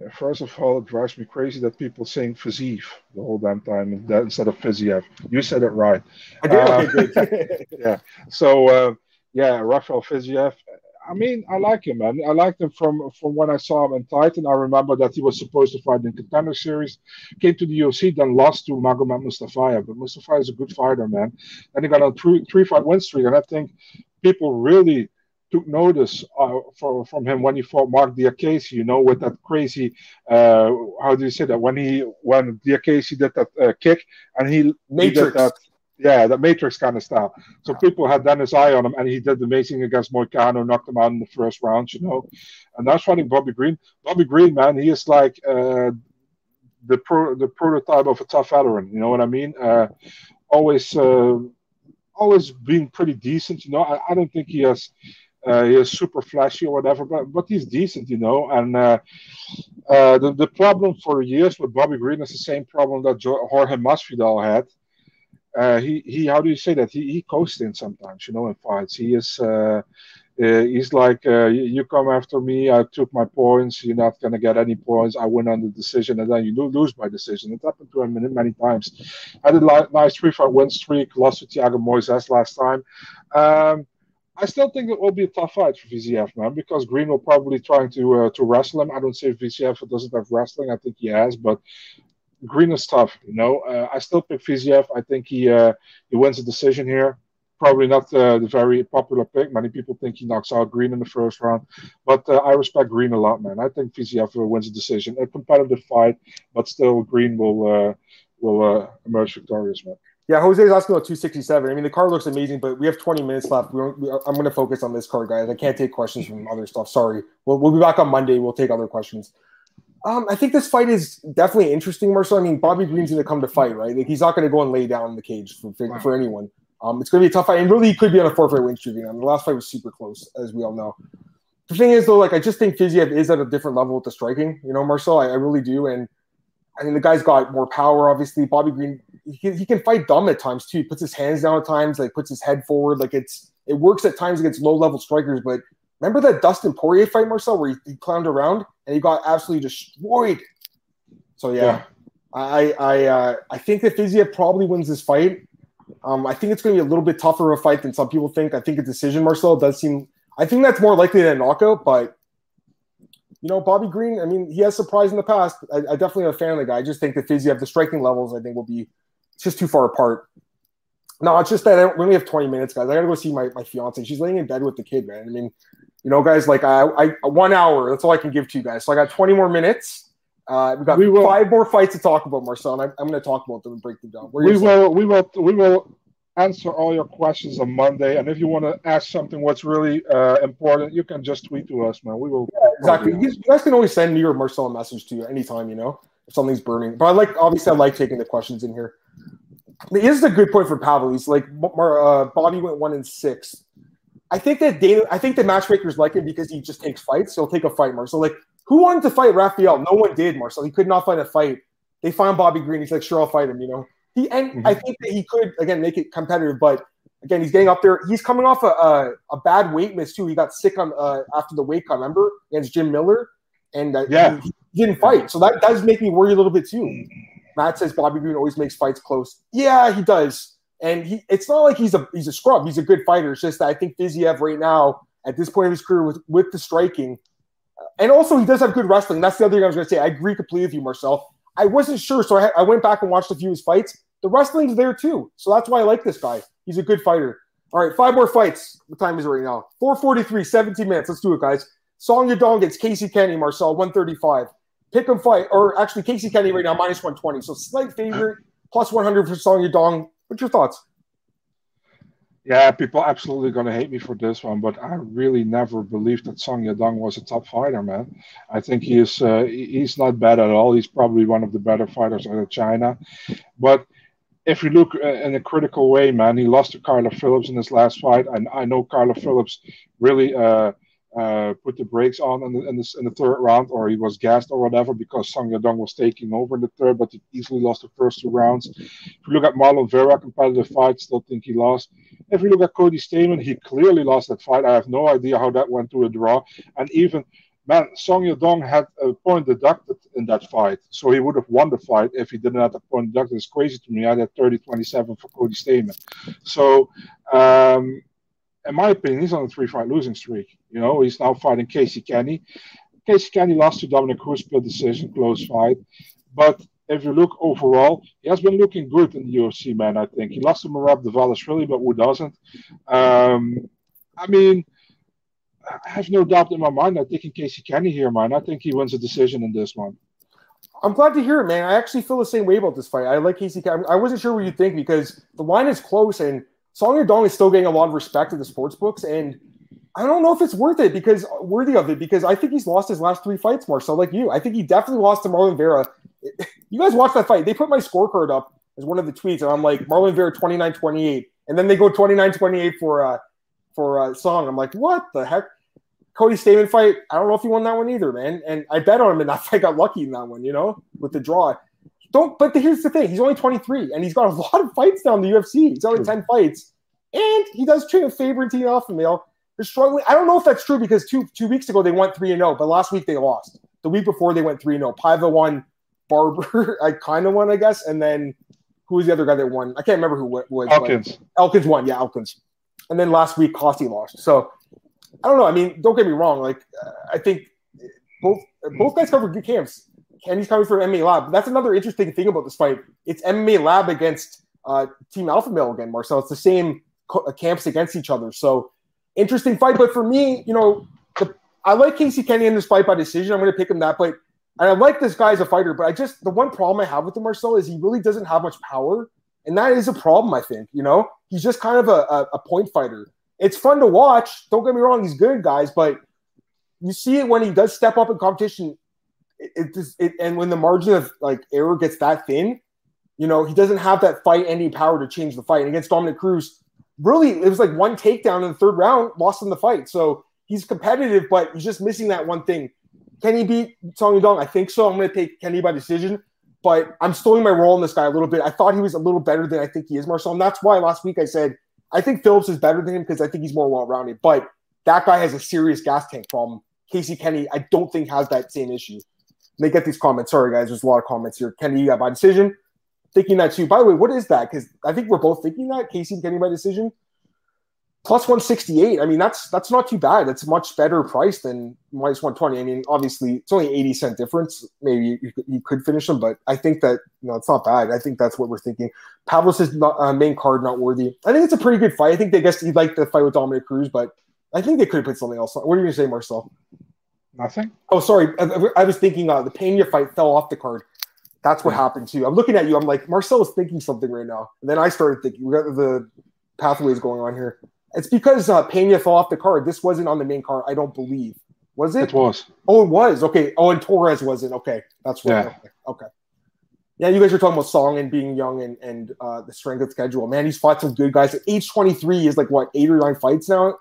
Yeah, first of all, it drives me crazy that people saying Fiziev the whole damn time instead of Fiziev. You said it right. I did. Uh, yeah. So, uh, yeah, Rafael Fiziev. I mean, I like him, man. I liked him from from when I saw him in Titan. I remember that he was supposed to fight in the contender series, came to the UFC, then lost to Magomed Mustafayev. But Mustafayev is a good fighter, man. And he got a three three fight win streak, and I think people really took notice uh, for, from him when he fought Mark Diakiese, you know, with that crazy, uh, how do you say that? When he when Diakiese did that uh, kick and he. He did that Yeah, the Matrix kind of style. So yeah. people had Dennis eye on him, and he did amazing against Moicano, knocked him out in the first round, you know. And that's fighting Bobby Green. Bobby Green, man, he is like uh, the pro, the prototype of a tough veteran. You know what I mean? Uh, always, uh, always being pretty decent. You know, I, I don't think he has. Uh, he is super flashy or whatever, but but he's decent, you know. And uh, uh, the the problem for years with Bobby Green is the same problem that Jorge Masvidal had uh, he he how do you say that? He he coasts in sometimes you know in fights. He is uh, uh, he's like uh, you come after me I took my points you're not gonna get any points I win on the decision and then you lose my decision. It happened to him many, many times. Had a nice three fight win streak lost to Thiago Moises last time. Um, I still think it will be a tough fight for Fiziev, man, because Green will probably trying to uh, to wrestle him. I don't say Fiziev doesn't have wrestling. I think he has, but Green is tough. You know, uh, I still pick Fiziev. I think he uh, he wins the decision here. Probably not uh, the very popular pick. Many people think he knocks out Green in the first round, but uh, I respect Green a lot, man. I think Fiziev wins the decision. A competitive fight, but still Green will uh, will uh, emerge victorious, man. Yeah, Jose's asking about 267. I mean, the card looks amazing, but we have 20 minutes left. We we, I'm going to focus on this card, guys. I can't take questions from other stuff. Sorry. We'll, we'll be back on Monday. We'll take other questions. Um, I think this fight is definitely interesting, Marcel. I mean, Bobby Green's going to come to fight, right? Like he's not going to go and lay down in the cage for for, wow. for anyone. Um, it's going to be a tough fight, and really, he could be on a four fight win streak. And the last fight was super close, as we all know. The thing is, though, like I just think Fiziev is at a different level with the striking. You know, Marcel, I, I really do, and I mean, the guy's got more power. Obviously, Bobby Green, he can, he can fight dumb at times too. He puts his hands down at times, like puts his head forward. Like it's it works at times against low level strikers, but Remember that Dustin Poirier fight, Marcel, where he, he clowned around and he got absolutely destroyed so yeah, yeah. I I uh, I think that Fiziev probably wins this fight. Um, I think it's going to be a little bit tougher of a fight than some people think. I think a decision, Marcel, does seem. I think that's more likely than a knockout, but you know, Bobby Green. I mean, he has surprised in the past. I, I definitely am a fan of the guy. I just think that Fiziev, the striking levels, I think will be just too far apart. No, it's just that I we only have 20 minutes, guys. I gotta go see my, my fiance. She's laying in bed with the kid, man. I mean, you know, guys, like I, I one hour, that's all I can give to you guys. So I got 20 more minutes. Uh, we've got we will, five more fights to talk about, Marcel, and I, am going to talk about them and break them down. We will, we will, we will answer all your questions on Monday. And if you want to ask something what's really uh, important, you can just tweet to us, man. We will. Yeah, exactly. You, you guys can always send me or Marcel a message to you anytime, you know, if something's burning. But I like, obviously, I like taking the questions in here. This is a good point for Pavel. He's like, uh, Bobby went one and six. I think that Dana, I think the matchmakers like him because he just takes fights. So he'll take a fight more. So like who wanted to fight Rafael? No one did, Marcel. He could not find a fight. They found Bobby Green. He's like, sure, I'll fight him. You know, he and mm-hmm. I think that he could again make it competitive, but again, he's getting up there. He's coming off a, a, a bad weight miss too. He got sick on uh, after the weight cut. Remember against Jim Miller, and uh, yeah, he, he, didn't fight. So that does make me worry a little bit too. Matt says Bobby Green always makes fights close. Yeah, he does, and he. It's not like he's a he's a scrub. He's a good fighter. It's just that I think Fiziev right now at this point of his career with with the striking uh, and also he does have good wrestling. That's the other thing I was going to say. I agree completely with you, Marcel. I wasn't sure, so I, I went back and watched a few of his fights. The wrestling's there too, so that's why I like this guy. He's a good fighter. All right, five more fights. What time is right now? 443, 17 minutes. Let's do it, guys. Song Yadong gets Casey Kenny, Marcel, 135. Pick him fight, or actually Casey Kenny right now, minus 120. So slight favorite, plus 100 for Song Yadong. What's your thoughts? Yeah, people absolutely gonna hate me for this one, but I really never believed that Song Yadong was a top fighter, man. I think he is uh, he's not bad at all. He's probably one of the better fighters out of China, but if you look uh, in a critical way, man, he lost to Kyler Phillips in his last fight, and I know Kyler Phillips really uh, uh, put the brakes on in the, in, the, in the third round, or he was gassed or whatever because Song Yadong was taking over in the third, but he easily lost the first two rounds. If you look at Marlon Vera, competitive fight, still think he lost. If you look at Cody Stamann, he clearly lost that fight. I have no idea how that went to a draw. And even, man, Song Yadong had a point deducted in that fight. So he would have won the fight if he didn't have a point deducted. It's crazy to me. I had 30 27 for Cody Stamann. So, um, in my opinion, he's on a three fight losing streak. You know, he's now fighting Casey Kenny. Casey Kenny lost to Dominick Cruz split decision, close fight. But if you look overall, he has been looking good in the UFC, man. I think he lost to Merab Dvalishvili, but who doesn't? Um, I mean, I have no doubt in my mind. I'm taking Casey Kenny here, man. I think he wins a decision in this one. I'm glad to hear it, man. I actually feel the same way about this fight. I like Casey. I wasn't sure what you think because the line is close and Song Yadong is still getting a lot of respect at the sports books, and I don't know if it's worth it because worthy of it because I think he's lost his last three fights. So like you, I think he definitely lost to Marlon Vera. You guys watched that fight. They put my scorecard up as one of the tweets, and I'm like Marlon Vera 29-28, and then they go 29-28 for uh for uh, Song. I'm like, what the heck? Cody Stamann fight. I don't know if he won that one either, man. And I bet on him in that fight. Got lucky in that one, you know, with the draw. Don't. But here's the thing: he's only 23, and he's got a lot of fights down the UFC. He's only 10 fights, and he does train a favorite team off the male. They're struggling. I don't know if that's true because two two weeks ago they went three and zero, but last week they lost. The week before they went three and zero. Paiva won. Barber, I kind of won, I guess, and then who was the other guy that won? I can't remember who was. Elkins. Elkins won. Yeah, Elkins. And then last week, Costi lost. So I don't know. I mean, don't get me wrong. Like, uh, I think both both guys covered good camps. Kenny's coming from MMA Lab. That's another interesting thing about this fight. It's MMA Lab against uh, Team Alpha Male again, Marcel. It's the same co- uh, camps against each other. So interesting fight. But for me, you know, the, I like Casey Kenny in this fight by decision. I'm going to pick him that. But and I like this guy as a fighter. But I just the one problem I have with him, Marcel, is he really doesn't have much power, and that is a problem. I think. You know, he's just kind of a, a, a point fighter it's fun to watch. Don't get me wrong, he's good, guys, but you see it when he does step up in competition. It, just it, and when the margin of like error gets that thin, you know, he doesn't have that fight any power to change the fight. And against Dominick Cruz, really, it was like one takedown in the third round, lost in the fight. So he's competitive, but he's just missing that one thing. Can he beat Song Yadong? I think so. I'm going to take Kenny by decision, but I'm slowing my roll on this guy a little bit. I thought he was a little better than I think he is, Marcel. And that's why last week I said I think Phillips is better than him because I think he's more well rounded. But that guy has a serious gas tank problem. Casey Kenny, I don't think has that same issue. They get these comments. Sorry, guys, there's a lot of comments here. Kenny, you got by decision. Thinking that too. By the way, what is that? Because I think we're both thinking that Casey Kenny by decision plus 168. I mean, that's that's not too bad. That's a much better price than minus 120. I mean, obviously, it's only 80 cent difference. Maybe you, you could finish them, but I think that you know it's not bad. I think that's what we're thinking. Pavlos is not, uh, main card not worthy. I think it's a pretty good fight. I think they guess he'd like the fight with Dominick Cruz, but I think they could have put something else on. What are you gonna say, Marcel? Nothing. Oh, sorry. I, I was thinking uh, the Pena fight fell off the card. That's what yeah. happened too. I'm looking at you. I'm like, Marcel is thinking something right now. And then I started thinking, we got the pathways going on here. It's because uh, Pena fell off the card. This wasn't on the main card, I don't believe. Was it? It was. Oh, it was. Okay. Oh, and Torres wasn't. Okay. That's right. Yeah. Okay. okay. Yeah, you guys are talking about Song and being young and, and uh, the strength of schedule. Man, he's fought some good guys. At age 23, is like what, eight or nine fights now?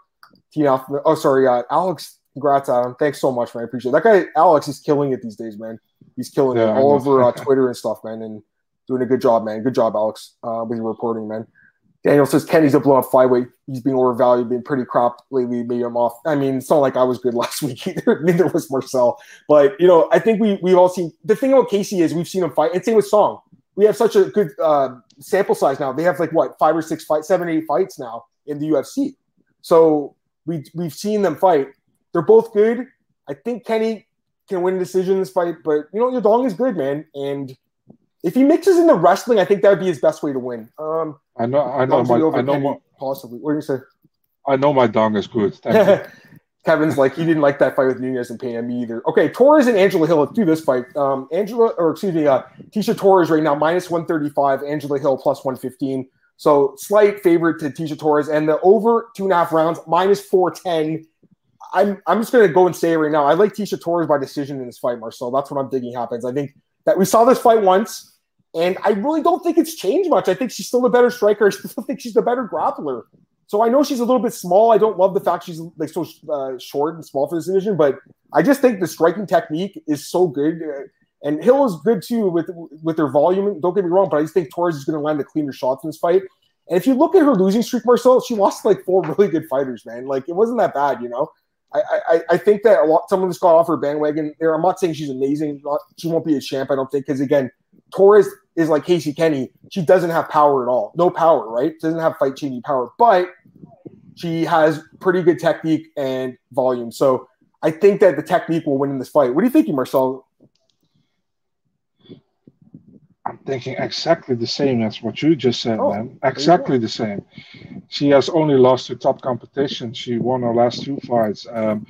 Team Alpha. Oh, sorry. Uh, Alex, congrats, Adam. Thanks so much, man. I appreciate it. That guy, Alex, is killing it these days, man. He's killing yeah, it all over uh, Twitter and stuff, man, and doing a good job, man. Good job, Alex, uh, with your reporting, man. Daniel says Kenny's a blow up flyweight. He's being overvalued, being pretty crap lately. Maybe I'm off. I mean, it's not like I was good last week either. Neither was Marcel. But you know, I think we we've all seen the thing about Casey is we've seen him fight. And same with Song. We have such a good uh, sample size now. They have like what five or six fights, seven, eight fights now in the UFC. So we we've seen them fight. They're both good. I think Kenny can win a decision in this fight, but you know, Yadong is good, man. And if he mixes in the wrestling, I think that would be his best way to win. Um, I know, I know, my, I know, my, possibly. What do you say? I know my dong is good. Kevin's like he didn't like that fight with Nunes and Pena me either. Okay, Torres and Angela Hill. Let's do this fight. Um, Angela, or excuse me, uh, Tecia Torres right now minus one thirty five. Angela Hill plus one fifteen. So slight favorite to Tecia Torres, and the over two and a half rounds minus four ten. I'm I'm just gonna go and say it right now. I like Tecia Torres by decision in this fight, Marcel. That's what I'm thinking happens. I think that we saw this fight once. And I really don't think it's changed much. I think she's still the better striker. I still think she's the better grappler. So I know she's a little bit small. I don't love the fact she's like so uh, short and small for this division, but I just think the striking technique is so good. Uh, and Hill is good too with with their volume. Don't get me wrong, but I just think Torres is going to land the cleaner shots in this fight. And if you look at her losing streak, Marcel, she lost like four really good fighters, man. Like it wasn't that bad, you know. I, I, I think that a lot someone just got off her bandwagon there. I'm not saying she's amazing. She won't be a champ, I don't think, because again, Torres is like Casey Kenny. She doesn't have power at all. No power, right? Doesn't have fight changing power, but she has pretty good technique and volume. So I think that the technique will win in this fight. What do you thinking, Marcel? I'm thinking exactly the same as what you just said, oh, man. Exactly the same. She has only lost to top competition. She won her last two fights. Um,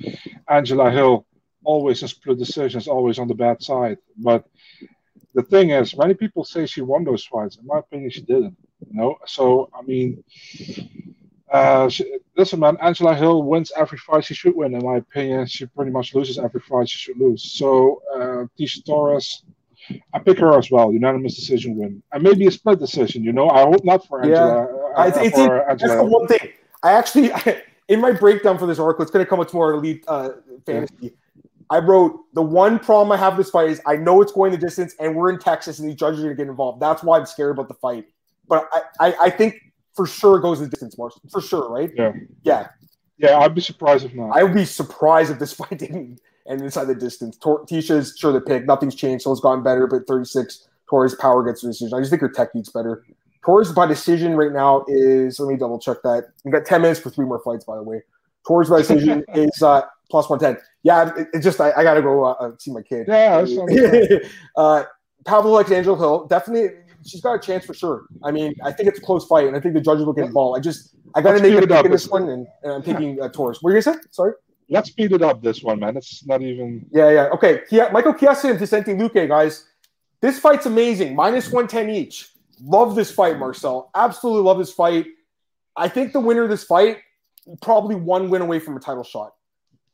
Angela Hill always in split decisions, always on the bad side. But the thing is, many people say she won those fights. In my opinion, she didn't. You know, so I mean, uh, she, listen, man, Angela Hill wins every fight she should win. In my opinion, she pretty much loses every fight she should lose. So uh, Tecia Torres, I pick her as well. Unanimous decision win, and maybe a split decision. You know, I hope not for Angela. Yeah, uh, it's, for it's, Angela. that's the one thing. I actually, in my breakdown for this article, it's going to come with more elite uh, fantasy. Yeah. I wrote the one problem I have with this fight is I know it's going the distance, and we're in Texas, and these judges are going to get involved. That's why I'm scared about the fight. But I, I, I think for sure it goes the distance, Mark. For sure, right? Yeah. Yeah. Yeah, I'd be surprised if not. I would be surprised if this fight didn't end inside the distance. Tor- Tecia's sure the pick. Nothing's changed. So it's gotten better, but 36. Torres power gets the decision. I just think her technique's better. Torres by decision right now is let me double check that. We got 10 minutes for three more fights, by the way. Torres by decision is uh, plus 110. Yeah, it's it just I, I, gotta go uh, see my kid. Yeah, uh, Pablo Angel Hill definitely she's got a chance for sure. I mean, I think it's a close fight, and I think the judges will get involved. I just I got to make a pick in this one, and, and I'm taking uh, Torres. What are you gonna say? Sorry. Let's speed it up this one, man. It's not even. Yeah, yeah. Okay, Kia, Michael Chiesa and Vicente Luque, guys. This fight's amazing. Minus one ten each. Love this fight, Marcel. Absolutely love this fight. I think the winner of this fight probably one win away from a title shot.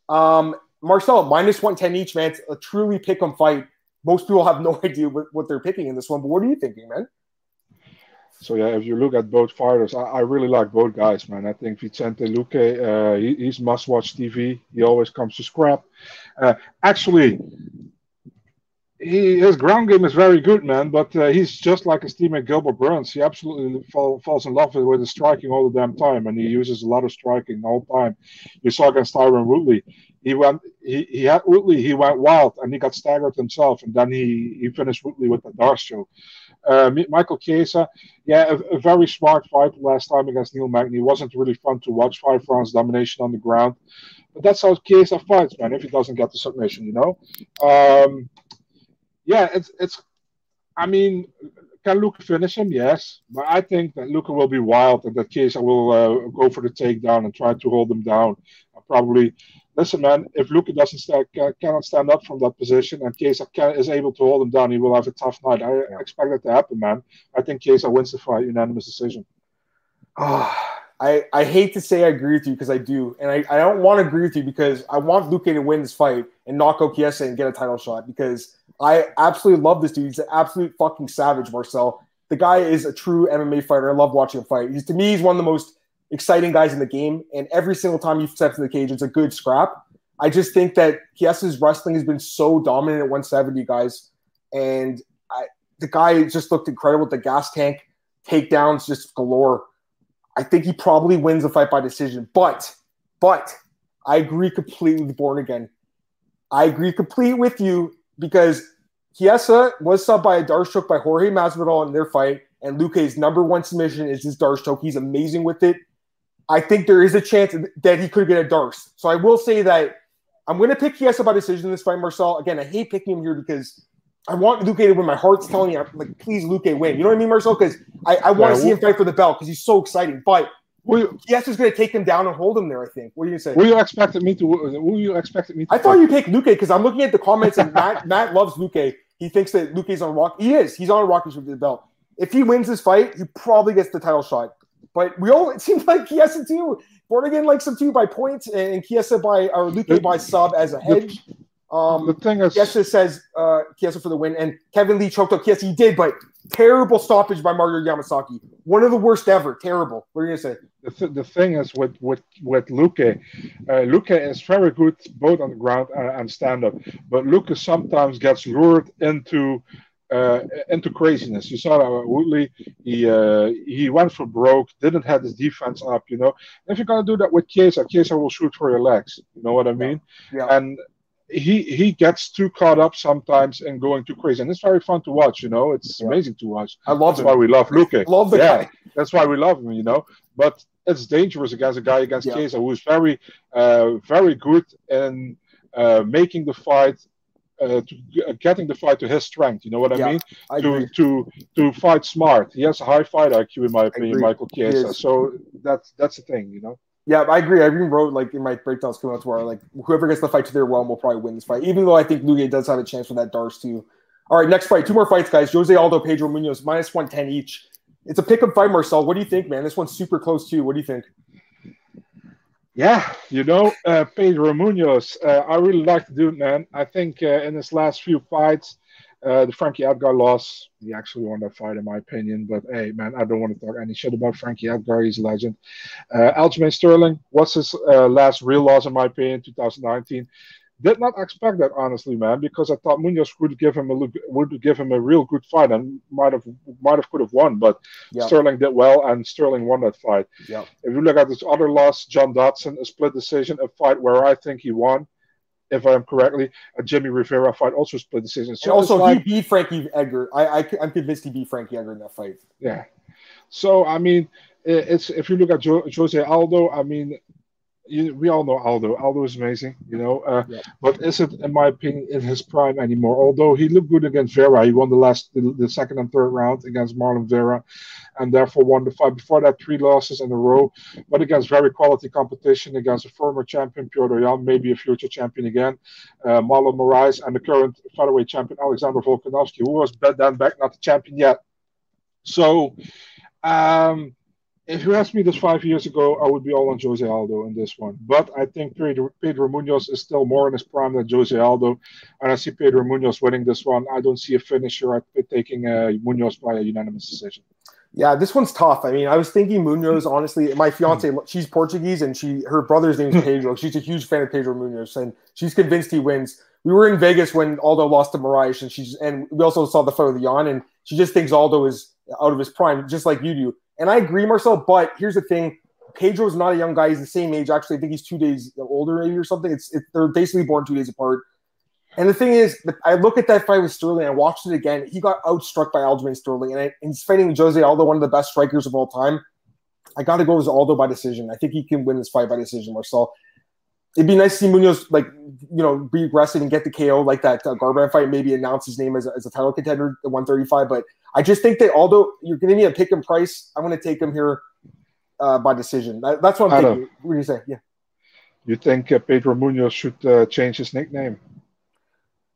Um, Marcel, minus 110 each, man. It's a truly pick 'em fight most people have no idea what, what they're picking in this one. But what are you thinking, man? So yeah, if you look at both fighters, I, I really like both guys, man. I think Vicente Luque, uh, he, he's must-watch TV. He always comes to scrap. Uh, actually, he, his ground game is very good, man. But uh, he's just like his teammate Gilbert Burns. He absolutely fall, falls in love with, with his striking all the damn time, and he uses a lot of striking all the time. You saw against Tyron Woodley he went he, he had Woodley he went wild and he got staggered himself and then he he finished Woodley with the Darce choke. Uh, Michael Chiesa, yeah, a, a, very smart fight last time against Neil Magny. wasn't really fun to watch. Five rounds domination on the ground, but that's how Chiesa fights, man. If he doesn't get the submission, you know. Um, yeah, it's it's. I mean, can Luke finish him? Yes, but I think that Luque will be wild and that Chiesa will uh, go for the takedown and try to hold him down. Probably listen, man, if Luque doesn't stand, cannot stand up from that position and Chiesa can, is able to hold him down, he will have a tough night. I yeah. expect that to happen, man. I think Chiesa wins the fight, unanimous decision. Oh, I, I hate to say I agree with you because I do. And I, I don't want to agree with you because I want Luque to win this fight and knock out Chiesa and get a title shot because I absolutely love this dude. He's an absolute fucking savage, Marcel. The guy is a true MMA fighter. I love watching him fight. He's to me, he's one of the most exciting guys in the game. And every single time he steps in the cage, it's a good scrap. I just think that Chiesa's wrestling has been so dominant at 170, guys. And I, the guy just looked incredible the gas tank takedowns, just galore. I think he probably wins the fight by decision. But, but I agree completely with Born Again. I agree completely with you because Chiesa was subbed by a Darce choke by Jorge Masvidal in their fight, and Luque's number one submission is his Darce choke. He's amazing with it. I think there is a chance that he could get a Darce. So I will say that I'm going to pick Chiesa by decision in this fight, Marcel. Again, I hate picking him here because I want Luque to win. My heart's telling me, like, please, Luque, win. You know what I mean, Marcel? Because I, I want to yeah, see him fight for the belt because he's so exciting. But Chiesa's going to take him down and hold him there. I think. What are you going to say? Who you expected me to? Who you expected me? to I thought you picked Luque because I'm looking at the comments and Matt Matt loves Luque. He thinks that Luque's on rock. He is. He's on a rocky ship for the belt. If he wins this fight, he probably gets the title shot. But we all it seems like Chiesa too. Born again likes him too by points, and Chiesa by or Luque by sub as a hedge. Um, the thing is, Chiesa says uh, Chiesa for the win, and Kevin Lee choked up Kiesa. He did, but terrible stoppage by Mario Yamasaki. One of the worst ever. Terrible. What are you gonna say? The, th- the thing is with with with Luke, uh, Luque is very good both on the ground and, and stand up, but Luke sometimes gets lured into uh, into craziness. You saw that Woodley, he uh, he went for broke, didn't have his defense up. You know, if you're gonna do that with Chiesa, Chiesa will shoot for your legs. You know what I mean? Yeah. And he he gets too caught up sometimes and going too crazy, and it's very fun to watch. You know, it's yeah. amazing to watch. I love. That's him. why we love Luque. Love the yeah, guy. That's why we love him. You know, but it's dangerous against a guy against yeah. Chiesa who is very uh, very good in uh, making the fight uh, to uh, getting the fight to his strength. You know what I yeah, mean? I to agree. to to fight smart. He has a high fight IQ in my opinion, Michael Chiesa. So that's that's the thing, you know. Yeah, I agree. I even wrote like in my breakdowns coming out where like whoever gets the fight to their realm will probably win this fight. Even though I think Luque does have a chance for that Darce too. All right, next fight. Two more fights, guys. Jose Aldo, Pedro Munhoz, minus 110 each. It's a pick 'em fight, Marcel. What do you think, man? This one's super close too. What do you think? Yeah, you know, uh, Pedro Munhoz, uh, I really like the dude, man. I think uh, in his last few fights, uh, the Frankie Edgar loss, he actually won that fight, in my opinion. But hey, man, I don't want to talk any shit about Frankie Edgar. He's a legend. Uh, Aljamain Sterling, what's his uh, last real loss, in my opinion, 2019. Did not expect that honestly, man, because I thought Munhoz would give him a would give him a real good fight and might have might have could have won, but. Sterling did well and Sterling won that fight. Yep. If you look at this other loss, John Dodson, a split decision, a fight where I think he won, if I'm correctly, a Jimmy Rivera fight also split decision. So and also, like, he beat Frankie Edgar. I, I am convinced he beat Frankie Edgar in that fight. Yeah. So I mean, it's if you look at jo- Jose Aldo, I mean, you, we all know Aldo. Aldo is amazing, you know. Uh, yeah. But is it, in my opinion, in his prime anymore? Although he looked good against Vera, he won the last, the, the, second and third round against Marlon Vera, and therefore won the fight. Before that, three losses in a row, but against very quality competition against a former champion Petr Yan, maybe a future champion again, uh, Marlon Moraes, and the current featherweight champion Alexander Volkanovski, who was then back not the champion yet. So. Um, if you asked me this five years ago, I would be all on Jose Aldo in this one. But I think Pedro, Pedro Munhoz is still more in his prime than Jose Aldo. And I see Pedro Munhoz winning this one. I don't see a finisher at taking uh, Munhoz by a unanimous decision. Yeah, this one's tough. I mean, I was thinking Munhoz. honestly, my fiance, she's Portuguese and she her brother's name is Pedro. She's a huge fan of Pedro Munhoz, and she's convinced he wins. We were in Vegas when Aldo lost to Moraes and she's and we also saw the photo of Yan and she just thinks Aldo is out of his prime, just like you do. And I agree, Marcel. But here's the thing: Pedro's not a young guy. He's the same age. Actually, I think he's two days older, maybe or something. It's it, they're basically born two days apart. And the thing is, I look at that fight with Sterling. I watched it again. He got outstruck by Aljamain Sterling, and, I, and he's fighting Jose Aldo, one of the best strikers of all time. I got to go with Aldo by decision. I think he can win this fight by decision, Marcel. It'd be nice to see Munhoz like you know be aggressive and get the KO like that uh, Garbrandt fight. Maybe announce his name as a, as a title contender at 135. But I just think that although you're giving me a pick and price, I'm going to take him here uh, by decision. That, that's what I'm Adam, thinking. What do you say? Yeah. You think uh, Pedro Munhoz should uh, change his nickname?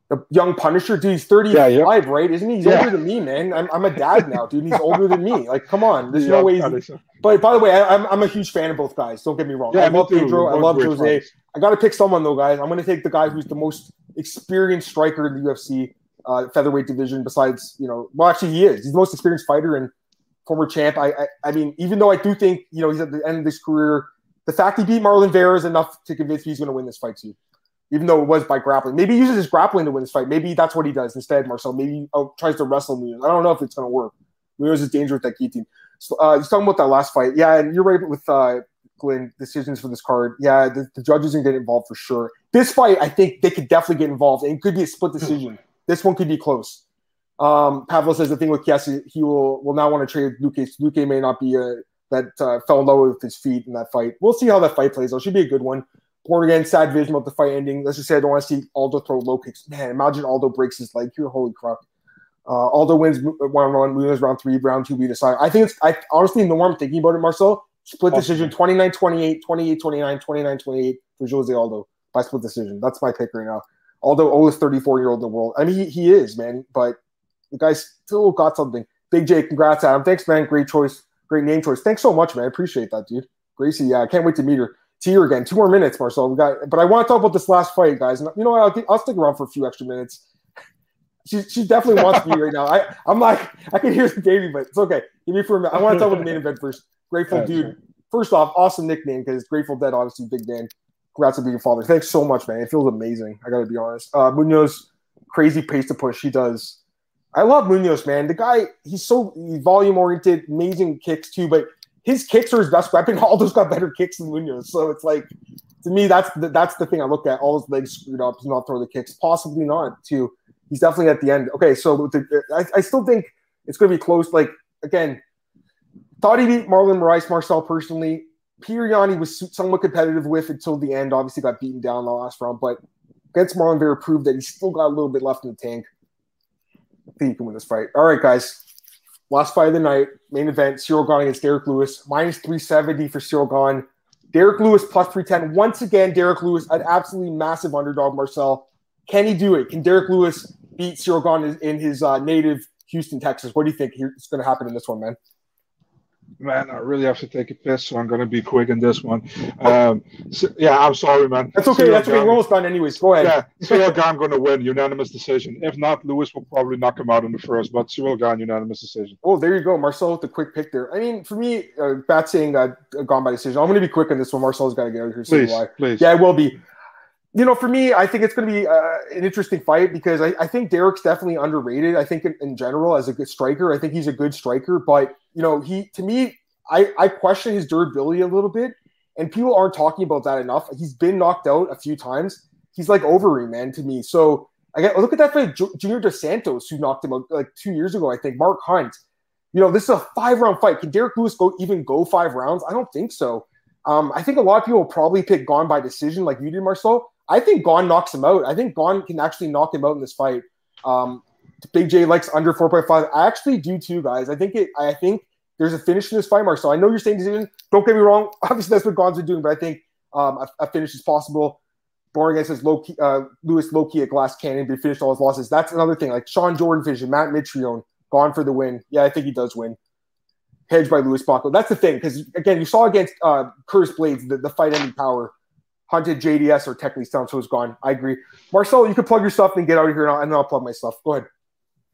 The young Punisher, dude. He's 35, yeah, yeah. right? Isn't he? He's yeah. older than me, man. I'm, I'm a dad now, dude. He's older than me. Like, come on. There's no way. But by the way, I, am I'm, I'm a huge fan of both guys. Don't get me wrong. I love Pedro. I love Jose. I got to pick someone though, guys. I'm going to take the guy who's the most experienced striker in the UFC uh, featherweight division. Besides, you know, well, actually, he is. He's the most experienced fighter and former champ. I, I, I mean, even though I do think you know he's at the end of his career, the fact he beat Marlon Vera is enough to convince me he's going to win this fight too. Even though it was by grappling, maybe he uses his grappling to win this fight. Maybe that's what he does instead, Marcel. Maybe he oh, tries to wrestle me. I don't know if it's going to work. Munhoz is dangerous with that guillotine. So, uh, he's talking about that last fight. Yeah, and you're right with uh, Glenn decisions for this card. Yeah, the, the judges can get involved for sure. This fight, I think they could definitely get involved, and it could be a split decision. this one could be close. Um, Pavlo says the thing with Chiesa, he will will now want to trade Luque. Luque may not be a that uh, fell in love with his feet in that fight. We'll see how that fight plays. Out. It should be a good one. Born again, sad vision about the fight ending. Let's just say I don't want to see Aldo throw low kicks. Man, imagine Aldo breaks his leg here. Holy crap. Uh, Aldo wins one round, wins round three, round two, we decide. I think it's, I honestly, the more I'm thinking about it, Marcel, split decision 29 28, 28 29, 29 28 for Jose Aldo by split decision. That's my pick right now. Aldo oldest 34 year old in the world. I mean, he, he is, man, but the guy still got something. Big J, congrats, Adam. Thanks, man. Great choice. Great name choice. Thanks so much, man. I appreciate that, dude. Gracie, yeah, I can't wait to meet her. See her again. Two more minutes, Marcel. We got, but I want to talk about this last fight, guys. You know what? I'll, I'll stick around for a few extra minutes. She, she definitely wants me right now. I, I'm like, I can hear the baby, but it's okay. Give me for a minute. I want to talk about the main event first. Grateful dude. First off, awesome nickname because Grateful Dead, obviously, big Dan. Congrats on being a father. Thanks so much, man. It feels amazing. I got to be honest. Uh, Munhoz, crazy pace to push. He does I love Munhoz, man. The guy, he's so volume oriented, amazing kicks too. But his kicks are his best weapon. Aldo's got better kicks than Munhoz. so it's like to me that's the, that's the thing I look at. All his legs screwed up, he's not throw the kicks. Possibly not. Too. He's definitely at the end. Okay, so the, I, I still think it's going to be close. Like again, thought he beat Marlon Moraes Marcel personally. He was somewhat competitive with until the end. Obviously got beaten down in the last round, but against Marlon Vera proved that he's still got a little bit left in the tank. I think he can win this fight. All right, guys. Last fight of the night, main event, Ciryl Gane against Derrick Lewis. Minus 370 for Ciryl Gane. Derrick Lewis plus 310. Once again, Derrick Lewis, an absolutely massive underdog, Marcel. Can he do it? Can Derrick Lewis beat Ciryl Gane in his uh, native Houston, Texas. What do you think is going to happen in this one, man? Man, I really have to take a piss, so I'm going to be quick in this one. Um, so, yeah, I'm sorry, man. That's okay. That's okay. We're almost done, anyways. Go ahead. Yeah, Ciryl Gane going to win unanimous decision. If not, Lewis will probably knock him out in the first, but Ciryl Gane unanimous decision. Oh, there you go, Marcel with the quick pick there. I mean, for me, uh, Bat saying uh, gone by decision. I'm going to be quick on this one. Marcel's got to get out here. Please, why. please. Yeah, I will be you know, for me, I think it's going to be uh, an interesting fight because I, I, think Derrick's definitely underrated. I think in, in, general as a good striker, I think he's a good striker. But you know, he to me, I, I question his durability a little bit, and people aren't talking about that enough. He's been knocked out a few times. He's like overing man to me. So I get look at that fight, Junior Dos Santos, who knocked him out like two years ago. I think Mark Hunt. You know, this is a five round fight. Can Derrick Lewis go even go five rounds? I don't think so. Um, I think a lot of people probably pick Gane by decision, like you did, Marcel. I think Gane knocks him out. I think Gane can actually knock him out in this fight. Um, Big J likes under 4.5. I actually do too, guys. I think it. I think there's a finish in this fight, Mark. So I know you're saying decision. Don't get me wrong. Obviously, that's what Gane's been doing, but I think um, a, a, finish is possible. Boring his low key, uh, Lewis low key at glass cannon, but he finished all his losses. That's another thing. Like Shawn Jordan vision, Matt Mitrione, Gane for the win. Yeah, I think he does win. Hedged by Lewis Blanco. That's the thing, because again, you saw against uh, Curtis Blaydes the, the fight ending power hunted JDS or technically down, so it's Gane. I agree. Marcel, you can plug your stuff and get out of here, and I'll, and I'll plug my stuff. Go ahead.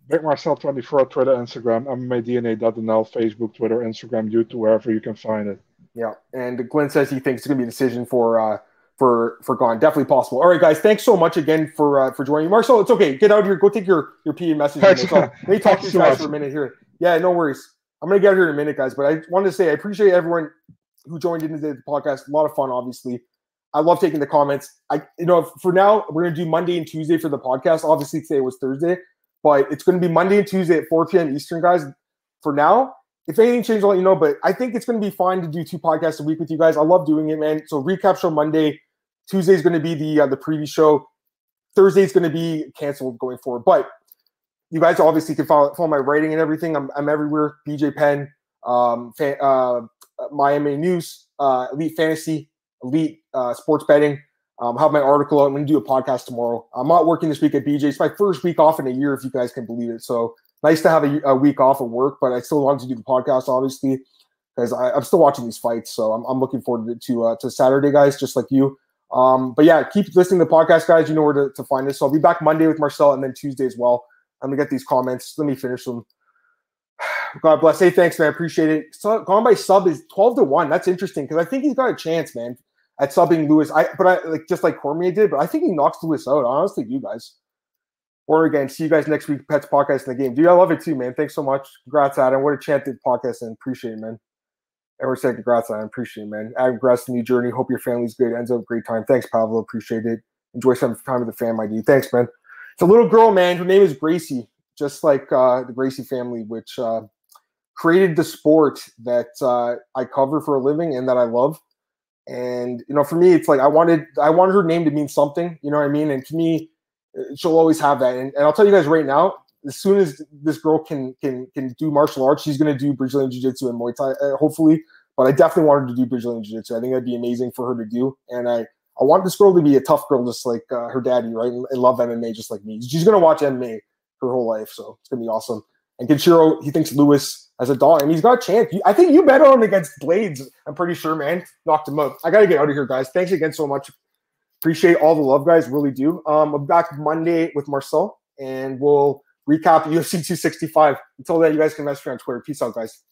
Vic Marcel24, Twitter, Instagram, MMADNA.nl, Facebook, Twitter, Instagram, YouTube, wherever you can find it. Yeah, and Glenn says he thinks it's going to be a decision for uh, for for Gane. Definitely possible. All right, guys, thanks so much again for uh, for joining. Marcel, it's okay. Get out here. Go take your your PA message. Let me talk to you guys for a minute here. Yeah, no worries. I'm going to get out here in a minute, guys. But I wanted to say I appreciate everyone who joined into the podcast. A lot of fun, obviously. I love taking the comments. I, you know, for now we're gonna do Monday and Tuesday for the podcast. Obviously today was Thursday, but it's gonna be Monday and Tuesday at 4 p.m. Eastern, guys. For now, if anything changes, I'll let you know. But I think it's gonna be fine to do two podcasts a week with you guys. I love doing it, man. So recap show Monday, Tuesday is gonna be the uh, the preview show. Thursday is gonna be canceled going forward, but you guys obviously can follow, follow my writing and everything. I'm, I'm everywhere. BJ Penn, um, fan, uh, Miami News, uh, Elite Fantasy, Elite uh, sports betting. Um, have my article. I'm going to do a podcast tomorrow. I'm not working this week at BJ. It's my first week off in a year, if you guys can believe it. So nice to have a, a week off of work, but I still wanted to do the podcast, obviously, because I'm still watching these fights. So I'm, I'm looking forward to to, uh, to Saturday, guys, just like you. Um, but yeah, keep listening to the podcast, guys. You know where to, to find us. So I'll be back Monday with Marcel and then Tuesday as well. I'm gonna get these comments. Let me finish them. God bless. Hey, thanks, man. Appreciate it. So, Gane by sub is 12 to 1. That's interesting because I think he's got a chance, man at subbing Lewis. I but I like just like Cormier did, but I think he knocks Lewis out. Honestly, you guys. Or again, see you guys next week. Pets podcast in the game. Dude, I love it too, man. Thanks so much. Congrats, Adam. What a chanted podcast and appreciate it, man. Everyone said congrats, Adam. Appreciate it, man. Adam, congrats to new journey. Hope your family's good. Ends up great time. Thanks, Pablo. Appreciate it. Enjoy some time with the fam, my dude. Thanks, man. It's a little girl, man. Her name is Gracie, just like uh, the Gracie family, which uh, created the sport that uh, I cover for a living and that I love. And you know, for me, it's like I wanted I wanted her name to mean something. You know what I mean? And to me, she'll always have that. And, and I'll tell you guys right now, as soon as this girl can can can do martial arts, she's going to do Brazilian Jiu Jitsu and Muay Thai, uh, hopefully. But I definitely want her to do Brazilian Jiu Jitsu. I think that'd be amazing for her to do. And I I want this girl to be a tough girl, just like uh, her daddy, right? And, and love MMA just like me. She's going to watch MMA her whole life, so it's going to be awesome. And Kenshiro, he thinks Lewis as a dog, and he's got a chance. I think you bet on him against Blaydes. I'm pretty sure, man. Knocked him up. I gotta get out of here, guys. Thanks again so much. Appreciate all the love, guys. Really do. Um, I'm back Monday with Marcel, and we'll recap UFC 265. Until then, you guys can message me on Twitter. Peace out, guys.